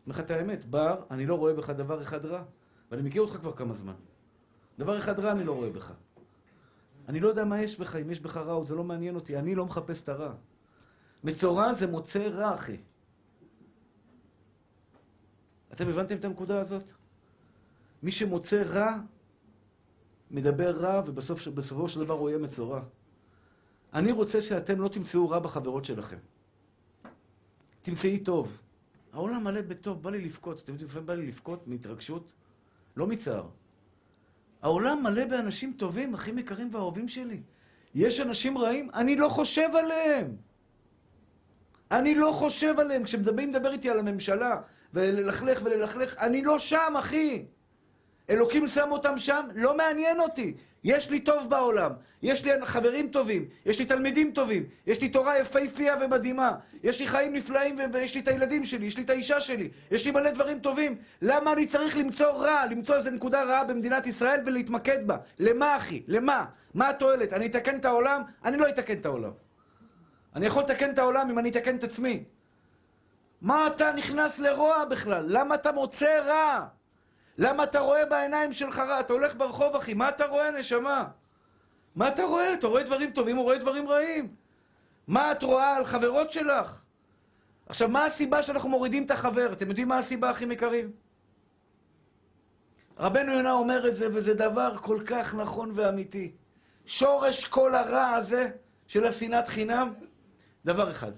אומר לך את האמת, בר, אני לא רואה בך דבר אחד רע. ואני מכיר אותך כבר כמה זמן. דבר אחד רע אני לא רואה בך. אני לא יודע מה יש בך, אם יש בך רע או זה לא מעניין אותי, אני לא מחפש את הרע. מצורע זה מוצא רע, אחי. אתם הבנתם את הנקודה הזאת? מי שמוצא רע, מדבר רע, ובסופו של דבר הוא יהיה מצורע. אני רוצה שאתם לא תמצאו רע בחברות שלכם. תמצאי טוב. העולם מלא בטוב, בא לי לבכות. אתם יודעים, לפעמים בא לי לבכות מהתרגשות, לא מצער. העולם מלא באנשים טובים, אחים יקרים ואהובים שלי. יש אנשים רעים, אני לא חושב עליהם. אני לא חושב עליהם. כשמדברים, מדבר איתי על הממשלה, וללכלך וללכלך, אני לא שם, אחי. אלוקים שם אותם שם, לא מעניין אותי. יש לי טוב בעולם, יש לי חברים טובים, יש לי תלמידים טובים, יש לי תורה יפהפייה ומדהימה, יש לי חיים נפלאים ויש לי את הילדים שלי, יש לי את האישה שלי, יש לי מלא דברים טובים. למה אני צריך למצוא רע, למצוא איזו נקודה רעה במדינת ישראל ולהתמקד בה? למה, אחי? למה? מה התועלת? אני אתקן את העולם? אני לא אתקן את העולם. אני יכול לתקן את העולם אם אני אתקן את עצמי. מה אתה נכנס לרוע בכלל? למה אתה מוצא רע? למה אתה רואה בעיניים שלך רע? אתה הולך ברחוב, אחי, מה אתה רואה, נשמה? מה אתה רואה? אתה רואה דברים טובים או רואה דברים רעים? מה את רואה על חברות שלך? עכשיו, מה הסיבה שאנחנו מורידים את החבר? אתם יודעים מה הסיבה, אחים יקרים? רבנו יונה אומר את זה, וזה דבר כל כך נכון ואמיתי. שורש כל הרע הזה של השנאת חינם, דבר אחד,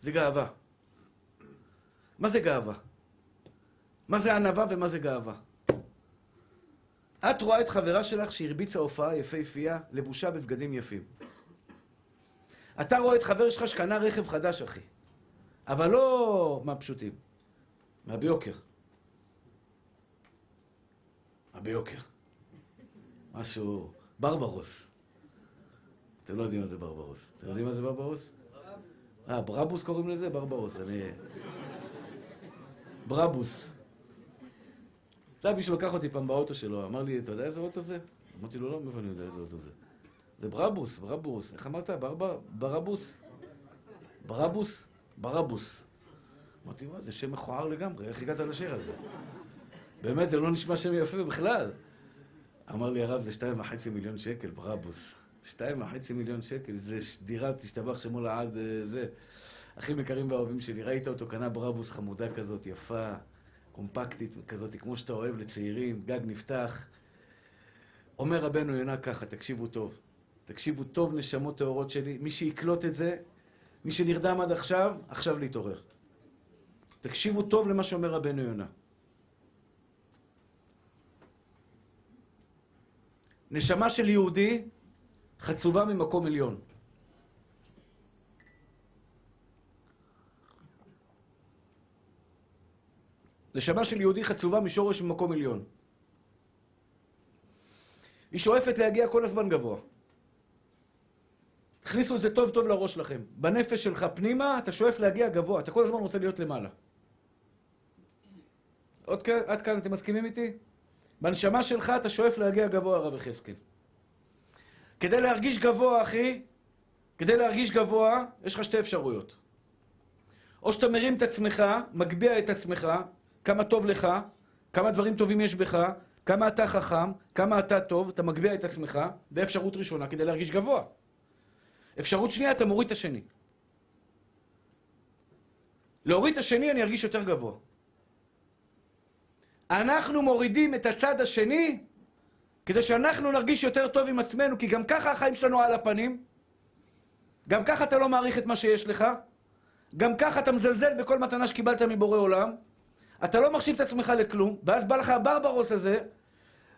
זה גאווה. מה זה גאווה? מה זה ענווה ומה זה גאווה. את רואה את חברה שלך שהרביצה הופעה יפהפייה, לבושה בבגדים יפים. אתה רואה את חבר שלך שקנה רכב חדש, אחי. אבל לא מהפשוטים, מהביוקר. הביוקר. משהו... ברברוס. אתם לא יודעים מה זה ברברוס. אתם יודעים מה זה ברברוס? אה, ברבוס קוראים לזה? ברברוס. אני... ברבוס. עכשיו מישהו לקח אותי פעם באוטו שלו, אמר לי, אתה יודע איזה אוטו זה? אמרתי לו, לא, מאיפה אני יודע איזה אוטו זה? זה ברבוס, ברבוס. איך אמרת? ברבוס? ברבוס? ברבוס. אמרתי, מה, זה שם מכוער לגמרי, איך הגעת לשיר הזה? באמת, זה לא נשמע שם יפה בכלל. אמר לי הרב, זה שתיים וחצי מיליון שקל, ברבוס. שתיים וחצי מיליון שקל, זה דירה, תשתבח שמו לעד, אה, זה. אחים יקרים ואהובים שלי, ראית אותו, קנה ברבוס חמודה כזאת, יפה. קומפקטית כזאת, כמו שאתה אוהב לצעירים, גג נפתח. אומר רבנו יונה ככה, תקשיבו טוב. תקשיבו טוב, נשמות טהורות שלי. מי שיקלוט את זה, מי שנרדם עד עכשיו, עכשיו להתעורר. תקשיבו טוב למה שאומר רבנו יונה. נשמה של יהודי חצובה ממקום עליון. נשמה של יהודי חצובה משורש ממקום עליון. היא שואפת להגיע כל הזמן גבוה. תכניסו את זה טוב טוב לראש שלכם. בנפש שלך פנימה, אתה שואף להגיע גבוה, אתה כל הזמן רוצה להיות למעלה. עוד כאן, עד כאן אתם מסכימים איתי? בנשמה שלך אתה שואף להגיע גבוה, הרב יחזקאל. כדי להרגיש גבוה, אחי, כדי להרגיש גבוה, יש לך שתי אפשרויות. או שאתה מרים את עצמך, מגביה את עצמך, כמה טוב לך, כמה דברים טובים יש בך, כמה אתה חכם, כמה אתה טוב, אתה מגביה את עצמך, זה אפשרות ראשונה כדי להרגיש גבוה. אפשרות שנייה, אתה מוריד את השני. להוריד את השני, אני ארגיש יותר גבוה. אנחנו מורידים את הצד השני כדי שאנחנו נרגיש יותר טוב עם עצמנו, כי גם ככה החיים שלנו על הפנים, גם ככה אתה לא מעריך את מה שיש לך, גם ככה אתה מזלזל בכל מתנה שקיבלת מבורא עולם, אתה לא מחשיב את עצמך לכלום, ואז בא לך הברברוס הזה,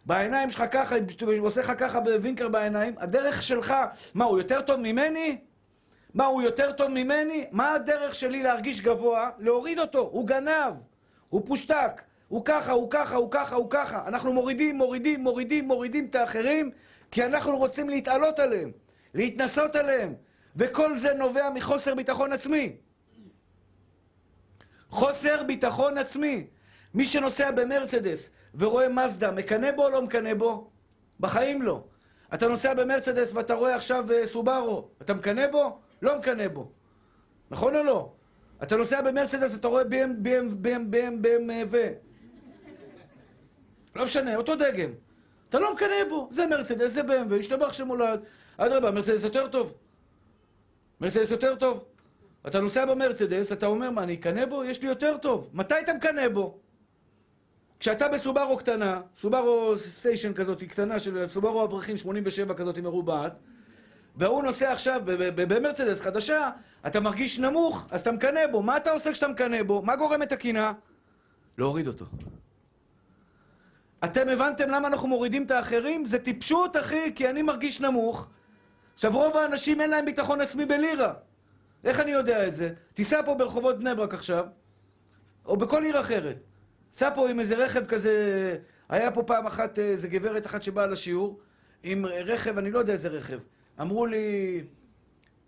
בעיניים שלך ככה, הוא עושה לך ככה בווינקר בעיניים, הדרך שלך, מה, הוא יותר טוב ממני? מה, הוא יותר טוב ממני? מה הדרך שלי להרגיש גבוה? להוריד אותו, הוא גנב, הוא פושטק, הוא ככה, הוא ככה, הוא ככה, הוא ככה. אנחנו מורידים, מורידים, מורידים, מורידים את האחרים, כי אנחנו רוצים להתעלות עליהם, להתנסות עליהם, וכל זה נובע מחוסר ביטחון עצמי. חוסר ביטחון עצמי. מי שנוסע במרצדס ורואה מזדה, מקנא בו או לא מקנא בו? בחיים לא. אתה נוסע במרצדס ואתה רואה עכשיו אה, סובארו, אתה מקנא בו? לא מקנא בו. נכון או לא? אתה נוסע במרצדס, אתה רואה BM, BM, BM, BM, BM ו... לא משנה, אותו דגם. אתה לא מקנא בו. זה מרצדס, זה BMW, השתבח שמולד. אדרבה, מרצדס יותר טוב. מרצדס יותר טוב. אתה נוסע במרצדס, אתה אומר, מה, אני אקנא בו? יש לי יותר טוב. מתי אתה מקנא בו? כשאתה בסובארו קטנה, סובארו סטיישן כזאת, קטנה של סובארו אברכים 87 כזאת מרובעת, והוא נוסע עכשיו במרצדס חדשה, אתה מרגיש נמוך, אז אתה מקנא בו. מה אתה עושה כשאתה מקנא בו? מה גורם את הקנאה? להוריד אותו. אתם הבנתם למה אנחנו מורידים את האחרים? זה טיפשות, אחי, כי אני מרגיש נמוך. עכשיו, רוב האנשים אין להם ביטחון עצמי בלירה. איך אני יודע את זה? תיסע פה ברחובות בני ברק עכשיו, או בכל עיר אחרת. סע פה עם איזה רכב כזה... היה פה פעם אחת איזה גברת אחת שבאה לשיעור, עם רכב, אני לא יודע איזה רכב. אמרו לי,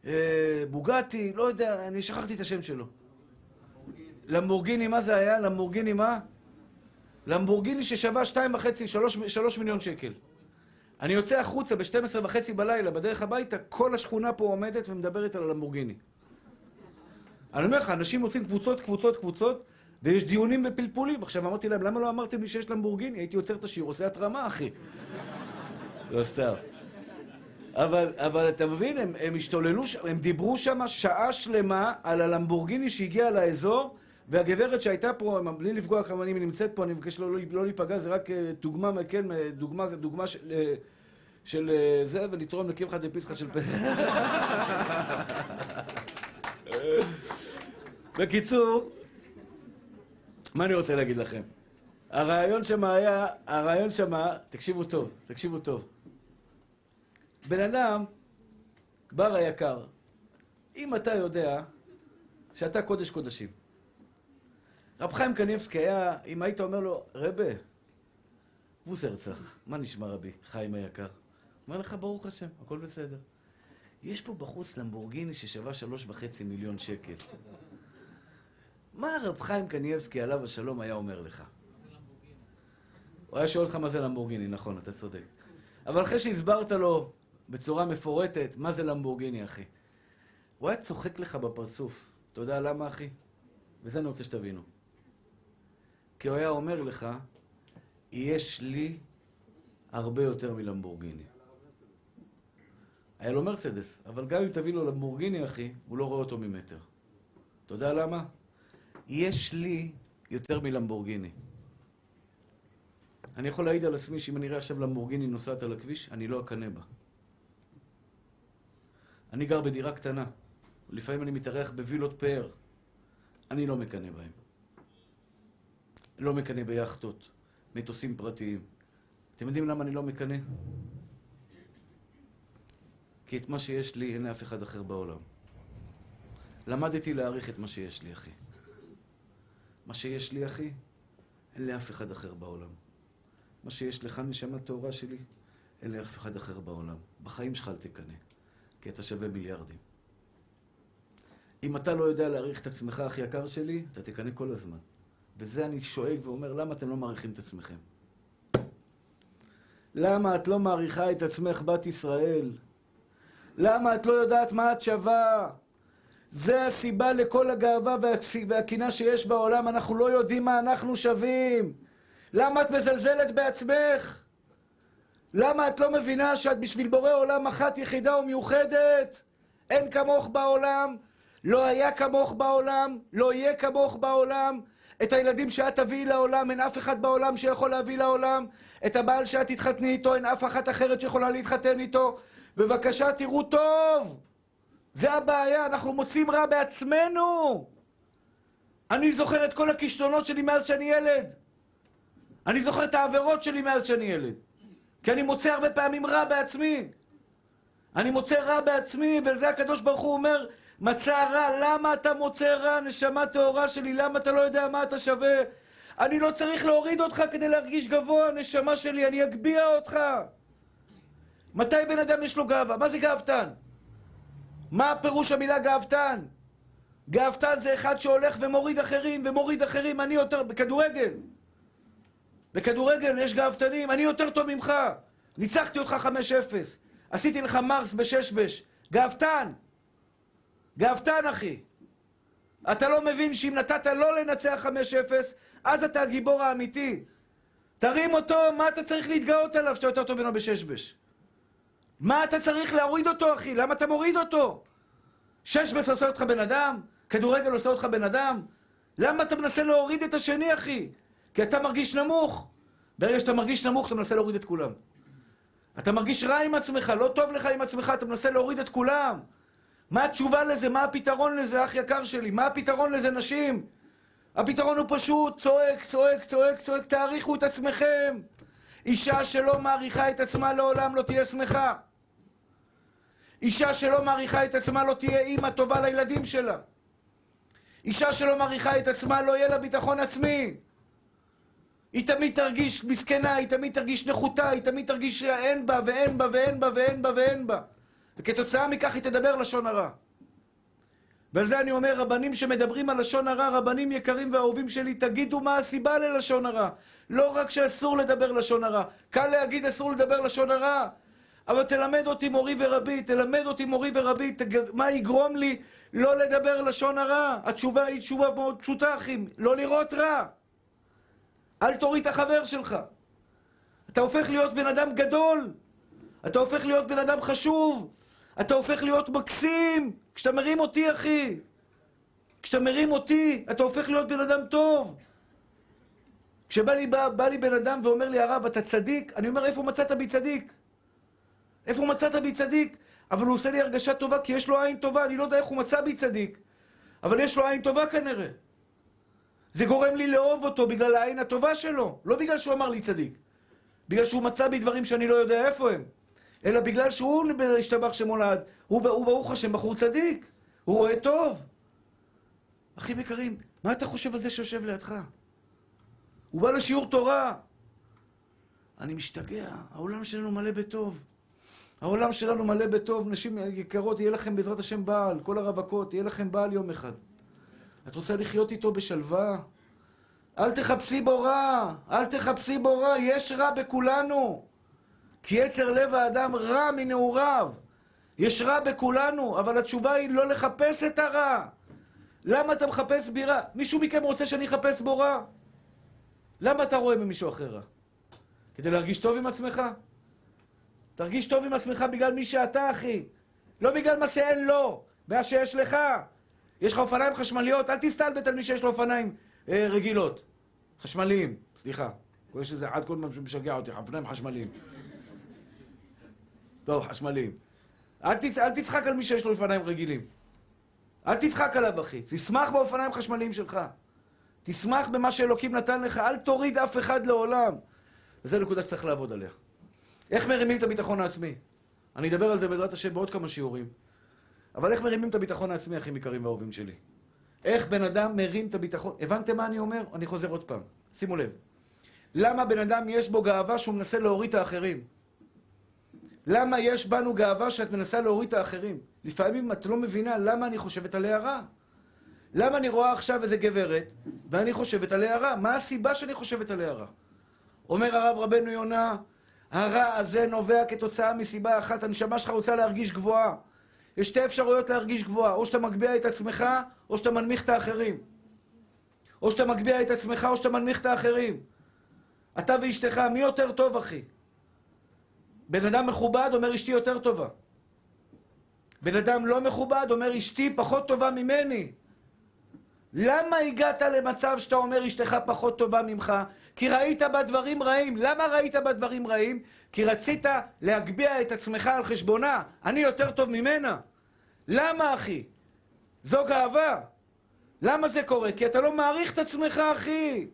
אה, בוגטי, לא יודע, אני שכחתי את השם שלו. למבורגיני, מה זה היה? למבורגיני מה? למבורגיני ששווה שתיים וחצי, שלוש, שלוש מיליון שקל. אני יוצא החוצה ב-12 וחצי בלילה, בדרך הביתה, כל השכונה פה עומדת ומדברת על הלמבורגיני. אני אומר לך, אנשים עושים קבוצות, קבוצות, קבוצות, ויש דיונים ופלפולים. עכשיו אמרתי להם, למה לא אמרתם לי שיש למבורגיני? הייתי עוצר את השיעור, עושה התרמה, אחי. לא סתם. אבל, אבל אתה מבין, הם, הם השתוללו, הם דיברו שם שעה שלמה על הלמבורגיני שהגיע לאזור, והגברת שהייתה פה, בלי לפגוע כמה אני נמצאת פה, אני מבקש לא, לא, לא להיפגע, זה רק אה, דוגמה, כן, אה, דוגמה, דוגמה של, אה, של זה, ולתרום לקמחא דפיסחא של פסח. בקיצור, מה אני רוצה להגיד לכם? הרעיון שם היה, הרעיון שם, תקשיבו טוב, תקשיבו טוב. בן אדם, בר היקר, אם אתה יודע שאתה קודש קודשים, רב חיים קניבסקי היה, אם היית אומר לו, רבה, בוס הרצח, מה נשמע רבי, חיים היקר? אומר לך, ברוך השם, הכל בסדר. יש פה בחוץ למבורגיני ששווה שלוש וחצי מיליון שקל. מה רב חיים קניבסקי, עליו השלום, היה אומר לך? הוא היה שואל אותך מה זה למבורגיני, נכון, אתה צודק. אבל אחרי שהסברת לו בצורה מפורטת מה זה למבורגיני, אחי, הוא היה צוחק לך בפרצוף. אתה יודע למה, אחי? וזה אני רוצה שתבינו. כי הוא היה אומר לך, יש לי הרבה יותר מלמבורגיני. היה לו מרצדס, אבל גם אם תביא לו למבורגיני, אחי, הוא לא רואה אותו ממטר. אתה יודע למה? יש לי יותר מלמבורגיני. אני יכול להעיד על עצמי שאם אני אראה עכשיו למבורגיני נוסעת על הכביש, אני לא אקנא בה. אני גר בדירה קטנה. לפעמים אני מתארח בווילות פאר. אני לא מקנא בהם. לא מקנא ביאכטות, מטוסים פרטיים. אתם יודעים למה אני לא מקנא? כי את מה שיש לי אין לאף אחד אחר בעולם. למדתי להעריך את מה שיש לי, אחי. מה שיש לי, אחי, אין לאף אחד אחר בעולם. מה שיש לך, נשמה טהורה שלי, אין לאף אחד אחר בעולם. בחיים שלך אל תקנא, כי אתה שווה מיליארדים. אם אתה לא יודע להעריך את עצמך, אחי יקר שלי, אתה תקנא כל הזמן. וזה אני שואג ואומר, למה אתם לא מעריכים את עצמכם? למה את לא מעריכה את עצמך, בת ישראל? למה את לא יודעת מה את שווה? זה הסיבה לכל הגאווה והקנאה שיש בעולם, אנחנו לא יודעים מה אנחנו שווים. למה את מזלזלת בעצמך? למה את לא מבינה שאת בשביל בורא עולם אחת יחידה ומיוחדת? אין כמוך בעולם, לא היה כמוך בעולם, לא יהיה כמוך בעולם. את הילדים שאת תביאי לעולם, אין אף אחד בעולם שיכול להביא לעולם. את הבעל שאת תתחתני איתו, אין אף אחת אחרת שיכולה להתחתן איתו. בבקשה, תראו טוב. זה הבעיה, אנחנו מוצאים רע בעצמנו. אני זוכר את כל הכישלונות שלי מאז שאני ילד. אני זוכר את העבירות שלי מאז שאני ילד. כי אני מוצא הרבה פעמים רע בעצמי. אני מוצא רע בעצמי, ולזה הקדוש ברוך הוא אומר, מצא רע, למה אתה מוצא רע, נשמה טהורה שלי, למה אתה לא יודע מה אתה שווה? אני לא צריך להוריד אותך כדי להרגיש גבוה, נשמה שלי, אני אגביה אותך. מתי בן אדם יש לו גאווה? מה זה גאוותן? מה פירוש המילה גאוותן? גאוותן זה אחד שהולך ומוריד אחרים ומוריד אחרים, אני יותר... בכדורגל. בכדורגל יש גאוותנים, אני יותר טוב ממך. ניצחתי אותך 5-0. עשיתי לך מרס בשש-בש. גאוותן. גאוותן, אחי. אתה לא מבין שאם נתת לא לנצח 5-0, אז אתה הגיבור האמיתי. תרים אותו, מה אתה צריך להתגאות עליו שאתה יותר טוב ממנו בששבש? מה אתה צריך להוריד אותו, אחי? למה אתה מוריד אותו? ששבש עושה אותך בן אדם? כדורגל עושה אותך בן אדם? למה אתה מנסה להוריד את השני, אחי? כי אתה מרגיש נמוך. ברגע שאתה מרגיש נמוך, אתה מנסה להוריד את כולם. אתה מרגיש רע עם עצמך, לא טוב לך עם עצמך, אתה מנסה להוריד את כולם. מה התשובה לזה? מה הפתרון לזה, אח יקר שלי? מה הפתרון לזה, נשים? הפתרון הוא פשוט, צועק, צועק, צועק, צועק, תעריכו את עצמכם. אישה שלא מעריכה את עצמה לעולם לא תהיה שמחה. אישה שלא מעריכה את עצמה לא תהיה אימא טובה לילדים שלה. אישה שלא מעריכה את עצמה לא יהיה לה ביטחון עצמי. היא תמיד תרגיש מסכנה, היא תמיד תרגיש נחותה, היא תמיד תרגיש שאין בה ואין בה ואין בה ואין בה ואין בה. וכתוצאה מכך היא תדבר לשון הרע. ועל זה אני אומר, רבנים שמדברים על לשון הרע, רבנים יקרים ואהובים שלי, תגידו מה הסיבה ללשון הרע. לא רק שאסור לדבר לשון הרע. קל להגיד אסור לדבר לשון הרע, אבל תלמד אותי מורי ורבי, תלמד אותי מורי ורבי, תג... מה יגרום לי לא לדבר לשון הרע. התשובה היא תשובה מאוד פשוטה, אחים, לא לראות רע. אל תוריד את החבר שלך. אתה הופך להיות בן אדם גדול. אתה הופך להיות בן אדם חשוב. אתה הופך להיות מקסים. כשאתה מרים אותי, אחי. כשאתה מרים אותי, אתה הופך להיות בן אדם טוב. כשבא לי, בא, בא לי בן אדם ואומר לי, הרב, אתה צדיק? אני אומר, איפה מצאת בי צדיק? איפה מצאת בי צדיק? אבל הוא עושה לי הרגשה טובה כי יש לו עין טובה, אני לא יודע איך הוא מצא בי צדיק. אבל יש לו עין טובה כנראה. זה גורם לי לאהוב אותו בגלל העין הטובה שלו, לא בגלל שהוא אמר לי צדיק. בגלל שהוא מצא בי דברים שאני לא יודע איפה הם. אלא בגלל שהוא השתבח שמולד. הוא, הוא ברוך השם בחור צדיק. הוא רואה טוב. אחים יקרים, מה אתה חושב על זה שיושב לידך? הוא בא לשיעור תורה. אני משתגע, העולם שלנו מלא בטוב. העולם שלנו מלא בטוב, נשים יקרות, יהיה לכם בעזרת השם בעל, כל הרווקות, יהיה לכם בעל יום אחד. את רוצה לחיות איתו בשלווה? אל תחפשי בו רע, אל תחפשי בו רע, יש רע בכולנו. כי יצר לב האדם רע מנעוריו. יש רע בכולנו, אבל התשובה היא לא לחפש את הרע. למה אתה מחפש בי רע? מישהו מכם רוצה שאני אחפש בו רע? למה אתה רואה ממישהו אחר רע? כדי להרגיש טוב עם עצמך? תרגיש טוב עם עצמך בגלל מי שאתה, אחי. לא בגלל מה שאין לו, מה שיש לך. יש לך אופניים חשמליות, אל תסתלבט על מי שיש לו אופניים אה, רגילות. חשמליים, סליחה. יש איזה עד כל מה שמשגע אותי, אופניים חשמליים. טוב, חשמליים. אל, ת, אל תצחק על מי שיש לו אופניים רגילים. אל תצחק עליו, אחי. תשמח באופניים חשמליים שלך. תשמח במה שאלוקים נתן לך, אל תוריד אף אחד לעולם. וזו נקודה שצריך לעבוד עליה. איך מרימים את הביטחון העצמי? אני אדבר על זה בעזרת השם בעוד כמה שיעורים. אבל איך מרימים את הביטחון העצמי, אחים יקרים ואהובים שלי? איך בן אדם מרים את הביטחון... הבנתם מה אני אומר? אני חוזר עוד פעם. שימו לב. למה בן אדם יש בו גאווה שהוא מנסה להוריד את האחרים? למה יש בנו גאווה שאת מנסה להוריד את האחרים? לפעמים את לא מבינה למה אני חושבת עליה רע. למה אני רואה עכשיו איזה גברת, ואני חושבת עליה רע? מה הסיבה שאני חושבת עליה רע? אומר הרב רבנו יונה, הרע הזה נובע כתוצאה מסיבה אחת, הנשמה שלך רוצה להרגיש גבוהה. יש שתי אפשרויות להרגיש גבוהה, או שאתה מגביה את עצמך, או שאתה מנמיך את האחרים. או שאתה מגביה את עצמך, או שאתה מנמיך את האחרים. אתה ואשתך, מי יותר טוב, אחי? בן אדם מכובד אומר אשתי יותר טובה. בן אדם לא מכובד אומר אשתי פחות טובה ממני. למה הגעת למצב שאתה אומר אשתך פחות טובה ממך? כי ראית בה דברים רעים. למה ראית בה דברים רעים? כי רצית להגביה את עצמך על חשבונה. אני יותר טוב ממנה. למה, אחי? זו גאווה. למה זה קורה? כי אתה לא מעריך את עצמך, אחי.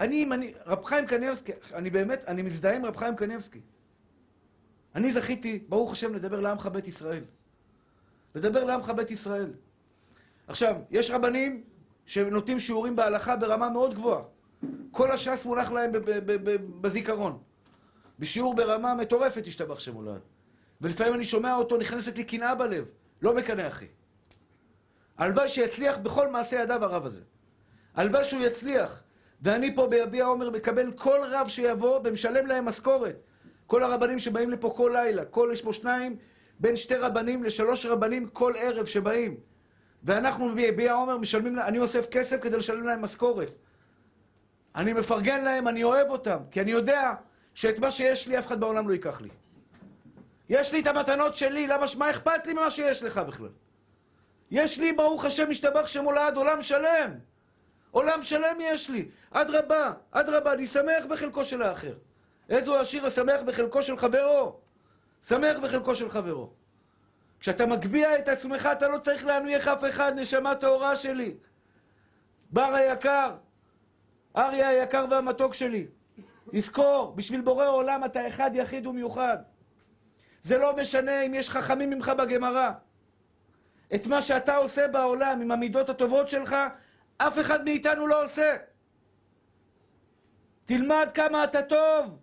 אני, אני, רב חיים קניבסקי, אני באמת, אני מזדהה עם רב חיים קניבסקי. אני זכיתי, ברוך השם, לדבר לעמך בית ישראל. לדבר לעמך בית ישראל. עכשיו, יש רבנים שנותנים שיעורים בהלכה ברמה מאוד גבוהה. כל הש"ס מונח להם בזיכרון. בשיעור ברמה מטורפת השתבח שמולד. ולפעמים אני שומע אותו, נכנסת לי קנאה בלב. לא מקנא, אחי. הלוואי שיצליח בכל מעשה ידיו הרב הזה. הלוואי שהוא יצליח. ואני פה ביביע עומר מקבל כל רב שיבוא ומשלם להם משכורת. כל הרבנים שבאים לפה כל לילה, כל, יש פה שניים, בין שתי רבנים לשלוש רבנים כל ערב שבאים. ואנחנו ביביע עומר משלמים, אני אוסף כסף כדי לשלם להם משכורת. אני מפרגן להם, אני אוהב אותם, כי אני יודע שאת מה שיש לי אף אחד בעולם לא ייקח לי. יש לי את המתנות שלי, למה, מה אכפת לי ממה שיש לך בכלל? יש לי, ברוך השם, משתבח שמולד, עולם שלם. עולם שלם יש לי. אדרבה, אדרבה, אני שמח בחלקו של האחר. איזו עשיר השמח בחלקו של חברו. שמח בחלקו של חברו. כשאתה מגביה את עצמך, אתה לא צריך להנמיך אף אחד, נשמה טהורה שלי. בר היקר, אריה היקר והמתוק שלי. תזכור, בשביל בורא עולם אתה אחד יחיד ומיוחד. זה לא משנה אם יש חכמים ממך בגמרא. את מה שאתה עושה בעולם עם המידות הטובות שלך, אף אחד מאיתנו לא עושה. תלמד כמה אתה טוב.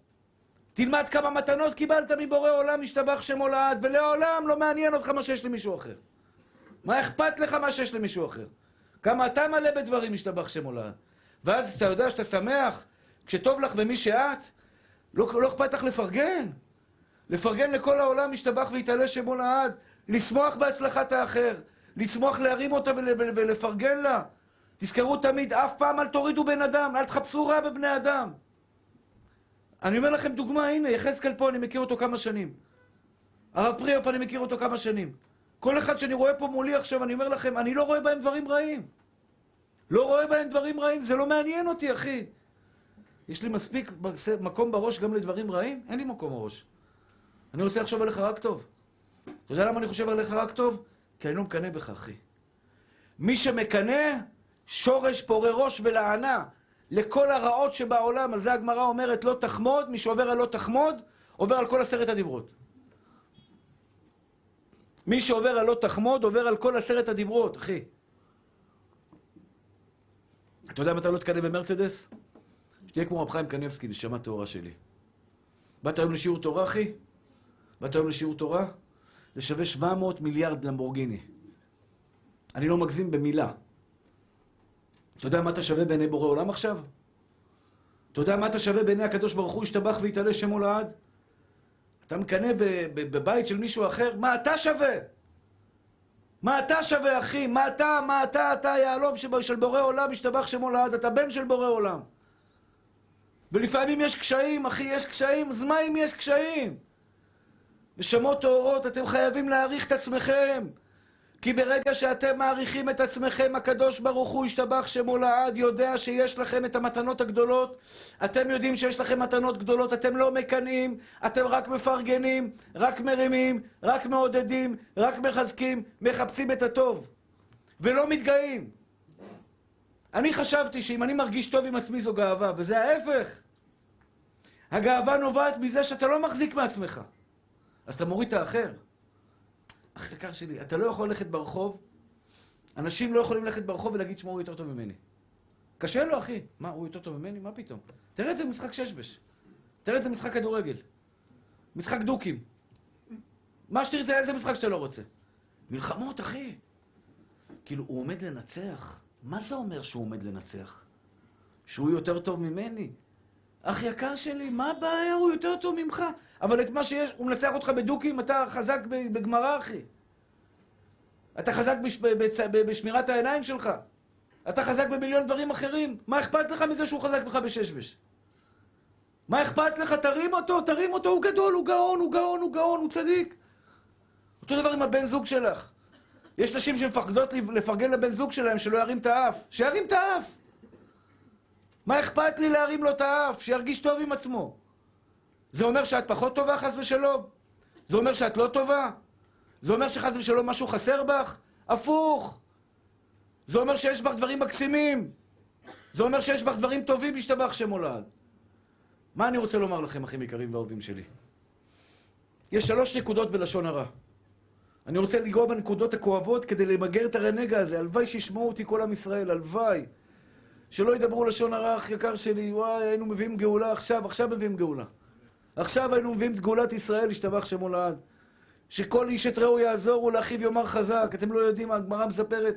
תלמד כמה מתנות קיבלת מבורא עולם, משתבח שמו לעד, ולעולם לא מעניין אותך מה שיש למישהו אחר. מה אכפת לך מה שיש למישהו אחר? כמה אתה מלא בדברים, משתבח שמו לעד. ואז אתה יודע שאתה שמח, כשטוב לך במי שאת, לא, לא אכפת לך לפרגן. לפרגן לכל העולם, משתבח ויתעלה שמו לעד. לשמוח בהצלחת האחר. לשמוח להרים אותה ול, ול, ולפרגן לה. תזכרו תמיד, אף פעם אל תורידו בן אדם, אל תחפשו רע בבני אדם. אני אומר לכם דוגמה, הנה, יחזקאל פה, אני מכיר אותו כמה שנים. הרב פריאוף, אני מכיר אותו כמה שנים. כל אחד שאני רואה פה מולי עכשיו, אני אומר לכם, אני לא רואה בהם דברים רעים. לא רואה בהם דברים רעים, זה לא מעניין אותי, אחי. יש לי מספיק מקום בראש גם לדברים רעים? אין לי מקום בראש. אני רוצה לחשוב עליך רק טוב. אתה יודע למה אני חושב עליך רק טוב? כי אני לא מקנא בך, אחי. מי שמקנא, שורש פורה ראש ולענה. לכל הרעות שבעולם, על זה הגמרא אומרת לא תחמוד, מי שעובר על לא תחמוד, עובר על כל עשרת הדיברות. מי שעובר על לא תחמוד, עובר על כל עשרת הדיברות, אחי. אתה יודע מתי לא תקנא במרצדס? שתהיה כמו רב חיים קניבסקי, נשמה טהורה שלי. באת היום לשיעור תורה, אחי? באת היום לשיעור תורה? זה שווה 700 מיליארד למבורגיני. אני לא מגזים במילה. אתה יודע מה אתה שווה בעיני בורא עולם עכשיו? אתה יודע מה אתה שווה בעיני הקדוש ברוך הוא, ישתבח ויתעלה שמו לעד? אתה מקנא בבית של מישהו אחר? מה אתה שווה? מה אתה שווה, אחי? מה אתה, מה אתה, אתה יהלום של בורא עולם, ישתבח שמו לעד, אתה בן של בורא עולם. ולפעמים יש קשיים, אחי, יש קשיים, אז מה אם יש קשיים? נשמות טהורות, אתם חייבים להעריך את עצמכם. כי ברגע שאתם מעריכים את עצמכם, הקדוש ברוך הוא ישתבח שמו לעד, יודע שיש לכם את המתנות הגדולות. אתם יודעים שיש לכם מתנות גדולות, אתם לא מקנאים, אתם רק מפרגנים, רק מרימים, רק מעודדים, רק מחזקים, מחפשים את הטוב. ולא מתגאים. אני חשבתי שאם אני מרגיש טוב עם עצמי זו גאווה, וזה ההפך. הגאווה נובעת מזה שאתה לא מחזיק מעצמך. אז אתה מוריד את האחר. אח יקר שלי, אתה לא יכול ללכת ברחוב, אנשים לא יכולים ללכת ברחוב ולהגיד שמו הוא יותר טוב ממני. קשה לו, אחי. מה, הוא יותר טוב ממני? מה פתאום? תראה את זה במשחק ששבש. תראה את זה במשחק כדורגל. משחק דוקים. מה שתרצה, איזה משחק שאתה לא רוצה. מלחמות, אחי. כאילו, הוא עומד לנצח. מה זה אומר שהוא עומד לנצח? שהוא יותר טוב ממני? אח יקר שלי, מה הבעיה? הוא יותר טוב ממך. אבל את מה שיש, הוא מנצח אותך בדוקים, אתה חזק בגמרא, אחי. אתה חזק בש, בצ, בשמירת העיניים שלך. אתה חזק במיליון דברים אחרים. מה אכפת לך מזה שהוא חזק בך בששבש? מה אכפת לך? תרים אותו, תרים אותו, הוא גדול, הוא גאון, הוא גאון, הוא גאון, הוא צדיק. אותו דבר עם הבן זוג שלך. יש נשים שמפחדות לפרגן לבן זוג שלהם שלא ירים את האף. שירים את האף! מה אכפת לי להרים לו את האף? שירגיש טוב עם עצמו. זה אומר שאת פחות טובה, חס ושלום? זה אומר שאת לא טובה? זה אומר שחס ושלום משהו חסר בך? הפוך. זה אומר שיש בך דברים מקסימים. זה אומר שיש בך דברים טובים, משתבח שם עולד. מה אני רוצה לומר לכם, אחים יקרים ואהובים שלי? יש שלוש נקודות בלשון הרע. אני רוצה לגרוע בנקודות הכואבות כדי למגר את הרנגע הזה. הלוואי שישמעו אותי כל עם ישראל, הלוואי. שלא ידברו לשון הרע, אח יקר שלי, וואי, היינו מביאים גאולה עכשיו, עכשיו מביאים גאולה. עכשיו היינו מביאים את גאולת ישראל, השתבח שמו לעד. שכל איש את רעהו יעזור ולאחיו יאמר חזק. אתם לא יודעים, הגמרא מספרת.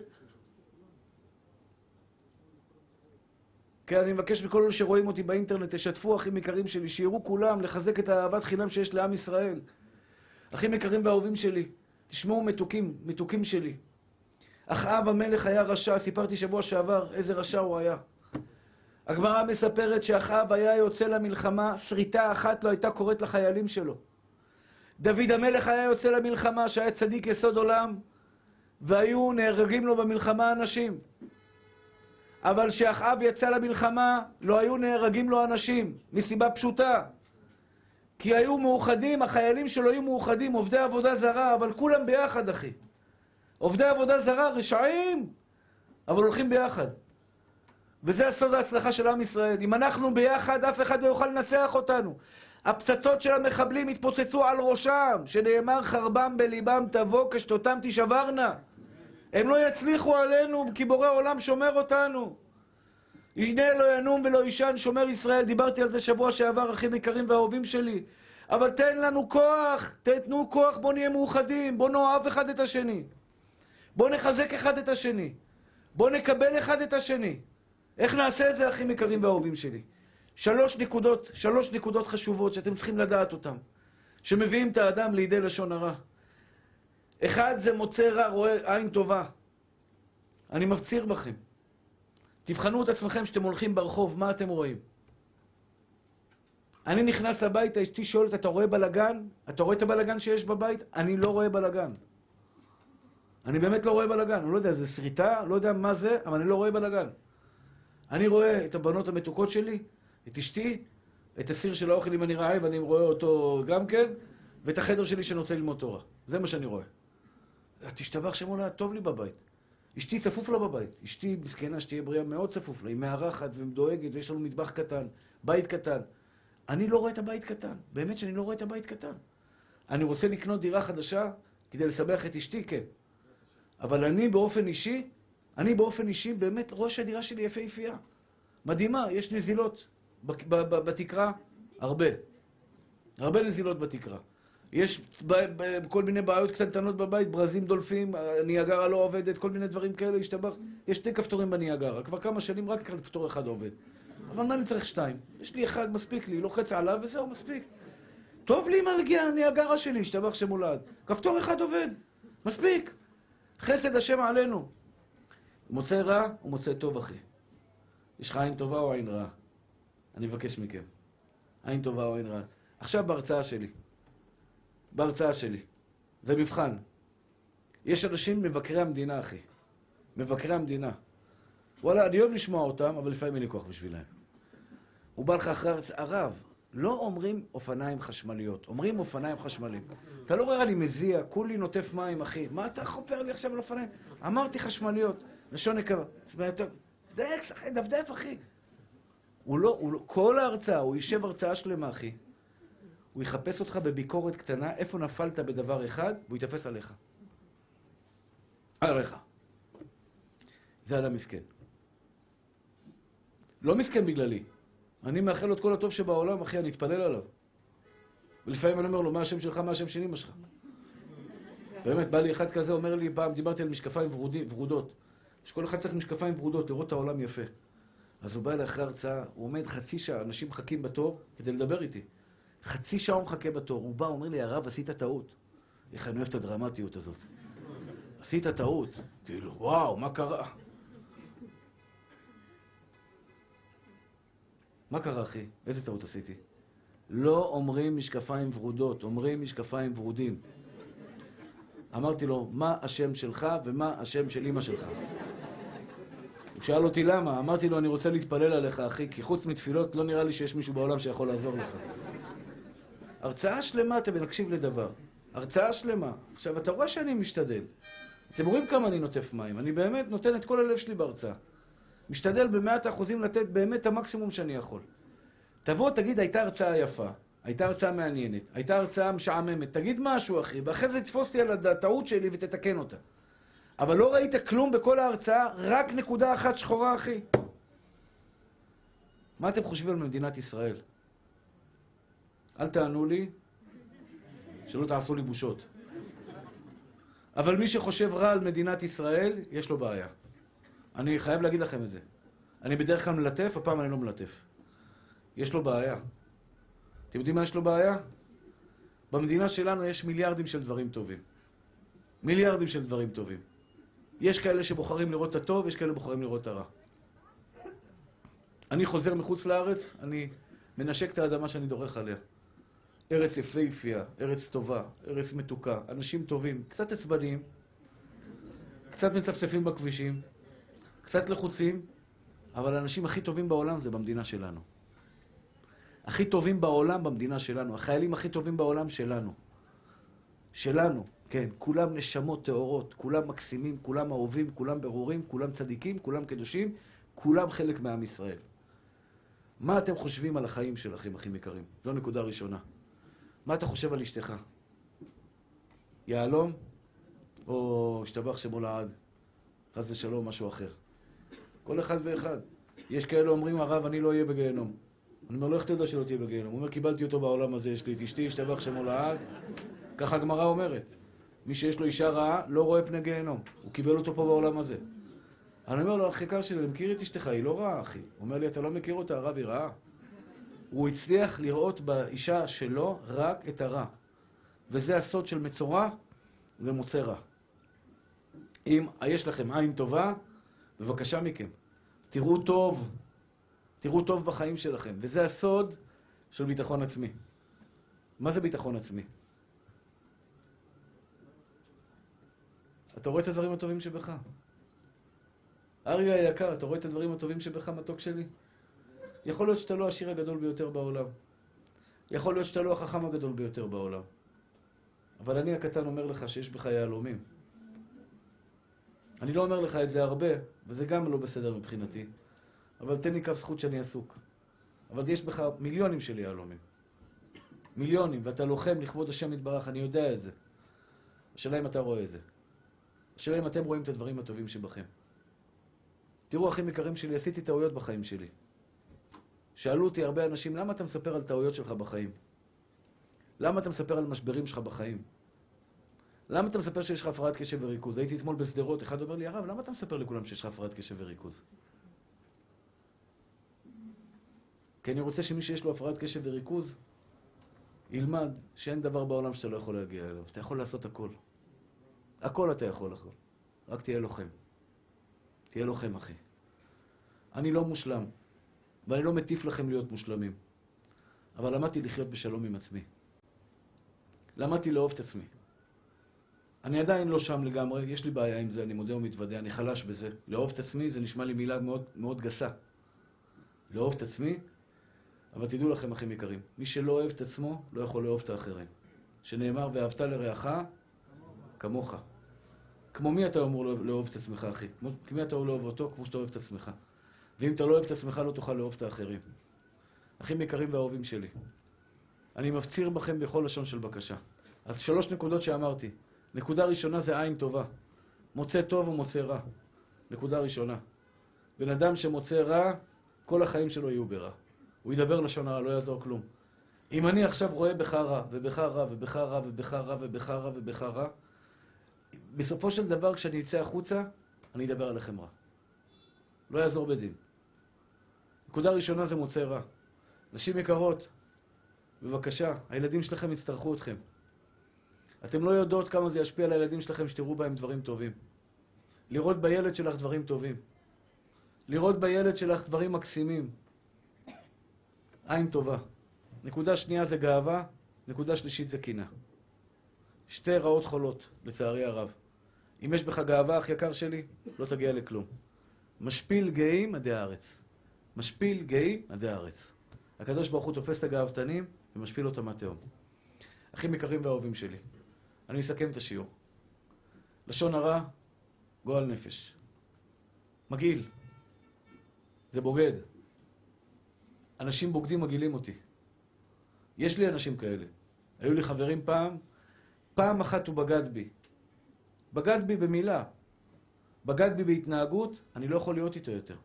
כן, אני מבקש מכל אלה שרואים אותי באינטרנט, תשתפו אחים יקרים שלי, שיראו כולם לחזק את האהבת חינם שיש לעם ישראל. אחים יקרים ואהובים שלי, תשמעו מתוקים, מתוקים שלי. אחאב המלך היה רשע, סיפרתי שבוע שעבר איזה רשע הוא היה. הגמרא מספרת שאחאב היה יוצא למלחמה, שריטה אחת לא הייתה קורית לחיילים שלו. דוד המלך היה יוצא למלחמה, שהיה צדיק יסוד עולם, והיו נהרגים לו במלחמה אנשים. אבל כשאחאב יצא למלחמה, לא היו נהרגים לו אנשים, מסיבה פשוטה. כי היו מאוחדים, החיילים שלו היו מאוחדים, עובדי עבודה זרה, אבל כולם ביחד, אחי. עובדי עבודה זרה, רשעים, אבל הולכים ביחד. וזה הסוד ההצלחה של עם ישראל. אם אנחנו ביחד, אף אחד לא יוכל לנצח אותנו. הפצצות של המחבלים התפוצצו על ראשם, שנאמר חרבם בליבם תבוא, קשתותם תישברנה. הם לא יצליחו עלינו, כי בורא עולם שומר אותנו. הנה לא ינום ולא יישן שומר ישראל, דיברתי על זה שבוע שעבר, אחים יקרים ואהובים שלי. אבל תן לנו כוח, תתנו כוח, בואו נהיה מאוחדים, בואו נאהב אחד את השני. בואו נחזק אחד את השני. בואו נקבל אחד את השני. איך נעשה את זה, אחים יקרים ואהובים שלי? שלוש נקודות, שלוש נקודות חשובות שאתם צריכים לדעת אותן, שמביאים את האדם לידי לשון הרע. אחד זה מוצא רע, רואה עין טובה. אני מפציר בכם. תבחנו את עצמכם כשאתם הולכים ברחוב, מה אתם רואים? אני נכנס הביתה, אשתי שואלת, אתה רואה בלגן? אתה רואה את הבלגן שיש בבית? אני לא רואה בלגן. אני באמת לא רואה בלגן. אני לא יודע, זה שריטה, לא יודע מה זה, אבל אני לא רואה בלגן. אני רואה את הבנות המתוקות שלי, את אשתי, את הסיר של האוכל אם אני רעב, אני רואה אותו גם כן, ואת החדר שלי שאני רוצה ללמוד תורה. זה מה שאני רואה. תשתבח שם עולה, טוב לי בבית. אשתי צפוף לה בבית. אשתי מסכנה, שתהיה בריאה, מאוד צפוף לה. היא מארחת ודואגת, ויש לנו מטבח קטן, בית קטן. אני לא רואה את הבית קטן. באמת שאני לא רואה את הבית קטן. אני רוצה לקנות דירה חדשה כדי לשמח את אשתי, כן. אבל אני באופן אישי, אני באופן אישי באמת רואה שהדירה שלי יפהפייה. מדהימה, יש נזילות בתקרה, הרבה. הרבה נזילות בתקרה. יש כל מיני בעיות קטנטנות בבית, ברזים דולפים, הניאגרה לא עובדת, כל מיני דברים כאלה, השתבח. יש שתי כפתורים בניאגרה, כבר כמה שנים רק כפתור אחד עובד. אבל מה אני צריך שתיים? יש לי אחד, מספיק לי, לוחץ עליו וזהו, מספיק. טוב לי עם הניאגרה שלי, השתבח שמולד. כפתור אחד עובד, מספיק. חסד השם עלינו. מוצא רע, הוא מוצא טוב, אחי. יש לך עין טובה או עין רעה? אני מבקש מכם. עין טובה או עין רעה. עכשיו בהרצאה שלי. בהרצאה שלי. זה מבחן. יש אנשים מבקרי המדינה, אחי. מבקרי המדינה. וואלה, אני אוהב לשמוע אותם, אבל לפעמים אין לי כוח בשבילם. הוא בא לך אחרי הרב, לא אומרים אופניים חשמליות, אומרים אופניים חשמליים. אתה לא רואה לי מזיע, כולי נוטף מים, אחי. מה אתה חופר לי עכשיו על אופניים? אמרתי חשמליות, לשון נקבה. דייק, דפדף, אחי. הוא לא, הוא לא, כל ההרצאה, הוא יישב הרצאה שלמה, אחי. הוא יחפש אותך בביקורת קטנה, איפה נפלת בדבר אחד, והוא יתפס עליך. עליך. זה אדם מסכן. לא מסכן בגללי. אני מאחל לו את כל הטוב שבעולם, אחי, אני אתפלל עליו. ולפעמים אני אומר לו, מה השם שלך, מה השם של אמא שלך? באמת, בא לי אחד כזה, אומר לי פעם, דיברתי על משקפיים ורודים, ורודות. שכל אחד צריך משקפיים ורודות, לראות את העולם יפה. אז הוא בא אליי אחרי הרצאה, הוא עומד חצי שעה, אנשים מחכים בתור כדי לדבר איתי. חצי שעה הוא מחכה בתור. הוא בא, אומר לי, הרב, עשית טעות. איך אני אוהב את הדרמטיות הזאת. עשית טעות. כאילו, וואו, מה קרה? מה קרה, אחי? איזה טעות עשיתי? לא אומרים משקפיים ורודות, אומרים משקפיים ורודים. אמרתי לו, מה השם שלך ומה השם של אמא שלך? הוא שאל אותי למה, אמרתי לו, אני רוצה להתפלל עליך, אחי, כי חוץ מתפילות לא נראה לי שיש מישהו בעולם שיכול לעזור לך. הרצאה שלמה אתה מנקשיב לדבר. הרצאה שלמה. עכשיו, אתה רואה שאני משתדל. אתם רואים כמה אני נוטף מים. אני באמת נותן את כל הלב שלי בהרצאה. משתדל במאת האחוזים לתת באמת את המקסימום שאני יכול. תבוא, תגיד, הייתה הרצאה יפה, הייתה הרצאה מעניינת, הייתה הרצאה משעממת, תגיד משהו, אחי, ואחרי זה תתפוס לי על הטעות שלי ותתקן אותה. אבל לא ראית כלום בכל ההרצאה, רק נקודה אחת שחורה, אחי. מה אתם חושבים על מדינת ישראל? אל תענו לי, שלא תעשו לי בושות. אבל מי שחושב רע על מדינת ישראל, יש לו בעיה. אני חייב להגיד לכם את זה. אני בדרך כלל מלטף, הפעם אני לא מלטף. יש לו בעיה. אתם יודעים מה יש לו בעיה? במדינה שלנו יש מיליארדים של דברים טובים. מיליארדים של דברים טובים. יש כאלה שבוחרים לראות את הטוב, יש כאלה שבוחרים לראות את הרע. אני חוזר מחוץ לארץ, אני מנשק את האדמה שאני דורך עליה. ארץ יפהפייה, ארץ טובה, ארץ מתוקה, אנשים טובים, קצת עצבניים, קצת מצפצפים בכבישים, קצת לחוצים, אבל האנשים הכי טובים בעולם זה במדינה שלנו. הכי טובים בעולם במדינה שלנו, החיילים הכי טובים בעולם שלנו. שלנו, כן, כולם נשמות טהורות, כולם מקסימים, כולם אהובים, כולם ברורים, כולם צדיקים, כולם קדושים, כולם חלק מעם ישראל. מה אתם חושבים על החיים שלכם, אחים יקרים? זו נקודה ראשונה. מה אתה חושב על אשתך? יהלום? או השתבח שמו לעד? חס ושלום, משהו אחר. כל אחד ואחד. יש כאלה אומרים, הרב, אני לא אהיה בגיהנום. אני אומר לו, איך יודע שלא תהיה בגיהנום? הוא אומר, קיבלתי אותו בעולם הזה, יש לי את אשתי, השתבח שמו לעד. ככה הגמרא אומרת. מי שיש לו אישה רעה, לא רואה פני גיהנום. הוא קיבל אותו פה בעולם הזה. אני אומר לו, אחי יקר שלי, אני מכיר את אשתך, היא לא רעה, אחי. הוא אומר לי, אתה לא מכיר אותה, הרב, היא רעה. הוא הצליח לראות באישה שלו רק את הרע. וזה הסוד של מצורע ומוצא רע. אם יש לכם עין טובה, בבקשה מכם, תראו טוב, תראו טוב בחיים שלכם. וזה הסוד של ביטחון עצמי. מה זה ביטחון עצמי? אתה רואה את הדברים הטובים שבך. אריה היקר, אתה רואה את הדברים הטובים שבך, מתוק שלי? יכול להיות שאתה לא השיר הגדול ביותר בעולם. יכול להיות שאתה לא החכם הגדול ביותר בעולם. אבל אני הקטן אומר לך שיש בך יהלומים. אני לא אומר לך את זה הרבה, וזה גם לא בסדר מבחינתי, אבל תן לי כף זכות שאני עסוק. אבל יש בך מיליונים של יהלומים. מיליונים, ואתה לוחם לכבוד השם יתברך, אני יודע את זה. השאלה אם אתה רואה את זה. השאלה אם אתם רואים את הדברים הטובים שבכם. תראו, אחים יקרים שלי, עשיתי טעויות בחיים שלי. שאלו אותי הרבה אנשים, למה אתה מספר על טעויות שלך בחיים? למה אתה מספר על משברים שלך בחיים? למה אתה מספר שיש לך הפרעת קשב וריכוז? הייתי אתמול בשדרות, אחד אומר לי, הרב, למה אתה מספר לכולם שיש לך הפרעת קשב וריכוז? כי אני רוצה שמי שיש לו הפרעת קשב וריכוז, ילמד שאין דבר בעולם שאתה לא יכול להגיע אליו. אתה יכול לעשות הכל. הכל אתה יכול לעשות. רק תהיה לוחם. תהיה לוחם, אחי. אני לא מושלם, ואני לא מטיף לכם להיות מושלמים. אבל למדתי לחיות בשלום עם עצמי. למדתי לאהוב את עצמי. אני עדיין לא שם לגמרי, יש לי בעיה עם זה, אני מודה ומתוודה, אני חלש בזה. לאהוב את עצמי זה נשמע לי מילה מאוד, מאוד גסה. לאהוב את עצמי, אבל תדעו לכם, אחים יקרים, מי שלא אוהב את עצמו, לא יכול לאהוב את האחרים. שנאמר, ואהבת לרעך כמוך. כמו מי אתה אמור לאהוב את עצמך, אחי? כמו מי אתה אמור לאהוב אותו? כמו שאתה אוהב את עצמך. ואם אתה לא אוהב את עצמך, לא תוכל לאהוב את האחרים. אחים יקרים ואהובים שלי, אני מפציר בכם בכל לשון של בקשה. אז שלוש נקודות שאמרתי. נקודה ראשונה זה עין טובה. מוצא טוב ומוצא רע. נקודה ראשונה. בן אדם שמוצא רע, כל החיים שלו יהיו ברע. הוא ידבר לשון הרע, לא יעזור כלום. אם אני עכשיו רואה בך רע, ובך רע, ובך רע, ובך רע, ובך רע, ובך רע, בסופו של דבר, כשאני אצא החוצה, אני אדבר עליכם רע. לא יעזור בדין. נקודה ראשונה זה מוצא רע. נשים יקרות, בבקשה, הילדים שלכם יצטרכו אתכם. אתם לא יודעות כמה זה ישפיע על הילדים שלכם שתראו בהם דברים טובים. לראות בילד שלך דברים טובים. לראות בילד שלך דברים מקסימים. עין טובה. נקודה שנייה זה גאווה, נקודה שלישית זה קינה. שתי רעות חולות, לצערי הרב. אם יש בך גאווה, אח יקר שלי, לא תגיע לכלום. משפיל גאים עדי הארץ. משפיל גאים עדי הארץ. הקדוש ברוך הוא תופס את הגאוותנים ומשפיל אותם מהתהום. אחים יקרים ואהובים שלי, אני אסכם את השיעור. לשון הרע, גועל נפש. מגעיל. זה בוגד. אנשים בוגדים מגעילים אותי. יש לי אנשים כאלה. היו לי חברים פעם, פעם אחת הוא בגד בי. בגד בי במילה. בגד בי בהתנהגות, אני לא יכול להיות איתו יותר.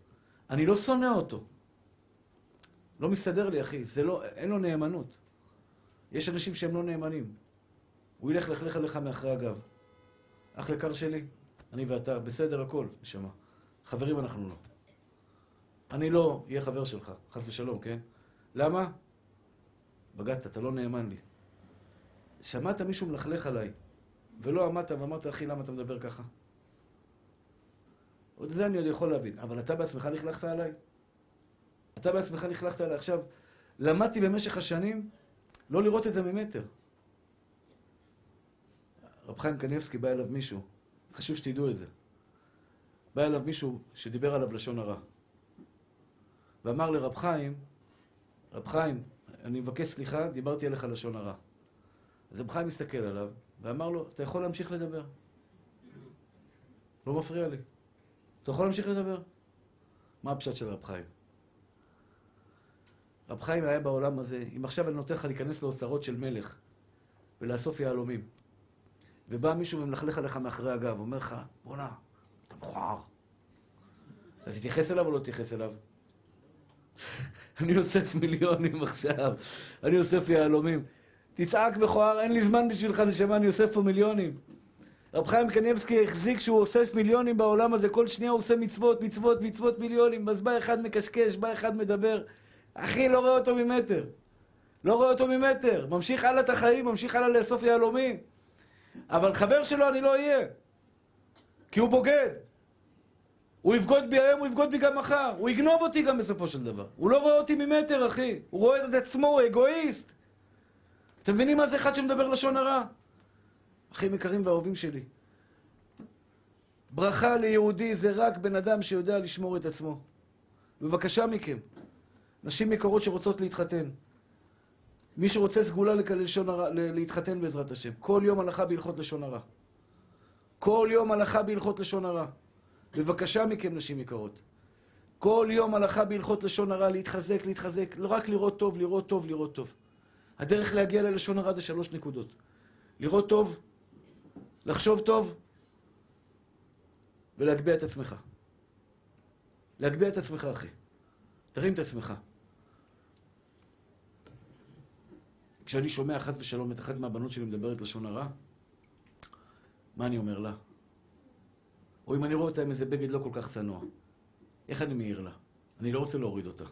אני לא שונא אותו. לא מסתדר לי, אחי. זה לא, אין לו נאמנות. יש אנשים שהם לא נאמנים. הוא ילך לכלך עליך מאחרי הגב. אח יקר שלי, אני ואתה, בסדר הכל, נשמה. חברים אנחנו לא. אני לא אהיה חבר שלך, חס ושלום, כן? למה? בגדת, אתה לא נאמן לי. שמעת מישהו מלכלך עליי, ולא עמדת ואמרת, אחי, למה אתה מדבר ככה? עוד זה אני עוד יכול להבין, אבל אתה בעצמך לכלכת עליי? אתה בעצמך לכלכת עליי. עכשיו, למדתי במשך השנים לא לראות את זה ממטר. רב חיים קניבסקי בא אליו מישהו, חשוב שתדעו את זה. בא אליו מישהו שדיבר עליו לשון הרע. ואמר לרב חיים, רב חיים, אני מבקש סליחה, דיברתי עליך לשון הרע. אז רב חיים מסתכל עליו, ואמר לו, אתה יכול להמשיך לדבר. לא מפריע לי. אתה יכול להמשיך לדבר. מה הפשט של רב חיים? רב חיים היה בעולם הזה, אם עכשיו אני נותן לך להיכנס לאוצרות של מלך ולאסוף יהלומים, ובא מישהו ומלכלך עליך מאחורי הגב, אומר לך, בואנה, אתה מכוער. אתה תתייחס אליו או לא תתייחס אליו? אני אוסף מיליונים עכשיו, אני אוסף יהלומים. תצעק מכוער, אין לי זמן בשבילך, נשמה, אני אוסף פה מיליונים. רב חיים קניבסקי החזיק שהוא אוסף מיליונים בעולם הזה, כל שנייה הוא עושה מצוות, מצוות, מצוות מיליונים, אז בא אחד מקשקש, בא אחד מדבר. אחי, לא רואה אותו ממטר. לא רואה אותו ממטר. ממשיך הלאה את החיים, ממשיך הלאה לאסוף יהלומים. אבל חבר שלו אני לא אהיה. כי הוא בוגד. הוא יבגוד בי היום, הוא יבגוד בי גם מחר. הוא יגנוב אותי גם בסופו של דבר. הוא לא רואה אותי ממטר, אחי. הוא רואה את עצמו, הוא אגואיסט. אתם מבינים מה זה אחד שמדבר לשון הרע? אחים יקרים ואהובים שלי. ברכה ליהודי זה רק בן אדם שיודע לשמור את עצמו. בבקשה מכם, נשים יקרות שרוצות להתחתן. מי שרוצה סגולה ללשון הרע, להתחתן בעזרת השם. כל יום הלכה בהלכות לשון הרע. כל יום הלכה בהלכות לשון הרע. בבקשה מכם, נשים יקרות. כל יום הלכה בהלכות לשון הרע, להתחזק, להתחזק. לא רק לראות טוב, לראות טוב, לראות טוב. הדרך להגיע ללשון הרע זה שלוש נקודות. לראות טוב, לחשוב טוב ולהגביה את עצמך. להגביה את עצמך, אחי. תרים את עצמך. כשאני שומע חס ושלום את אחת מהבנות שלי מדברת לשון הרע, מה אני אומר לה? או אם אני רואה אותה עם איזה בגד לא כל כך צנוע, איך אני מעיר לה? אני לא רוצה להוריד אותה.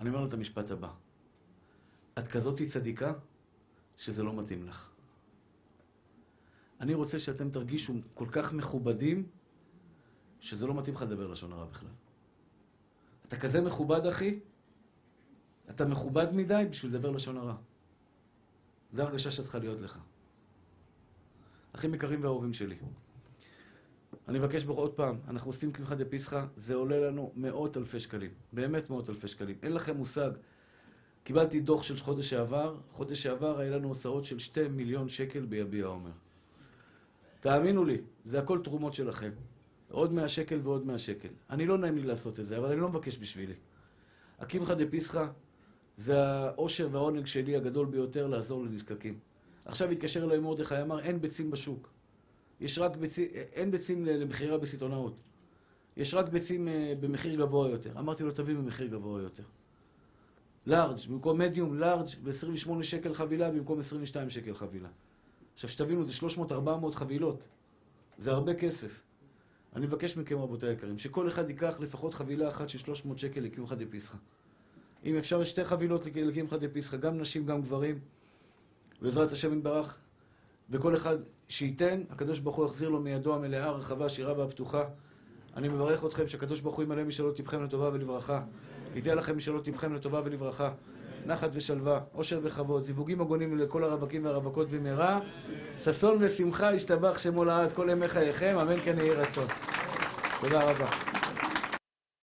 אני אומר לה את המשפט הבא: את כזאתי צדיקה שזה לא מתאים לך. אני רוצה שאתם תרגישו כל כך מכובדים, שזה לא מתאים לך לדבר לשון הרע בכלל. אתה כזה מכובד, אחי, אתה מכובד מדי בשביל לדבר לשון הרע. זו הרגשה שצריכה להיות לך. אחים יקרים ואהובים שלי, אני מבקש בו עוד פעם, אנחנו עושים קמחא דפסחא, זה עולה לנו מאות אלפי שקלים. באמת מאות אלפי שקלים. אין לכם מושג. קיבלתי דוח של חודש שעבר, חודש שעבר היה לנו הוצאות של שתי מיליון שקל ביביע עומר. תאמינו לי, זה הכל תרומות שלכם. עוד מאה שקל ועוד מאה שקל. אני לא נעים לי לעשות את זה, אבל אני לא מבקש בשבילי. הקמחא דפסחא זה העושר והעונג שלי הגדול ביותר לעזור לנזקקים. עכשיו התקשר אליי מרדכי, אמר, אין ביצים בשוק. יש רק ביצים, אין ביצים למכירה בסיטונאות. יש רק ביצים אה, במחיר גבוה יותר. אמרתי לו, תביא במחיר גבוה יותר. לארג', במקום מדיום, לארג' ו-28 שקל חבילה במקום 22 שקל חבילה. עכשיו, שתבינו, זה 300-400 חבילות. זה הרבה כסף. אני מבקש מכם, רבותי היקרים, שכל אחד ייקח לפחות חבילה אחת של 300 שקל לקמחא דפסחא. אם אפשר, שתי חבילות לקמחא דפסחא, גם נשים, גם גברים. בעזרת השם יתברך, וכל אחד שייתן, הקדוש ברוך הוא יחזיר לו מידו המלאה, הרחבה, השירה והפתוחה. אני מברך אתכם שהקדוש ברוך הוא ימלא משאלות טיפכם לטובה ולברכה. ייתן לכם משאלות טיפכם לטובה ולברכה. נחת ושלווה, עושר וכבוד, זיווגים הגונים לכל הרווקים והרווקות במהרה. ששון ושמחה ישתבח שמו לעד כל ימי חייכם, אמן כן יהי רצון. תודה רבה.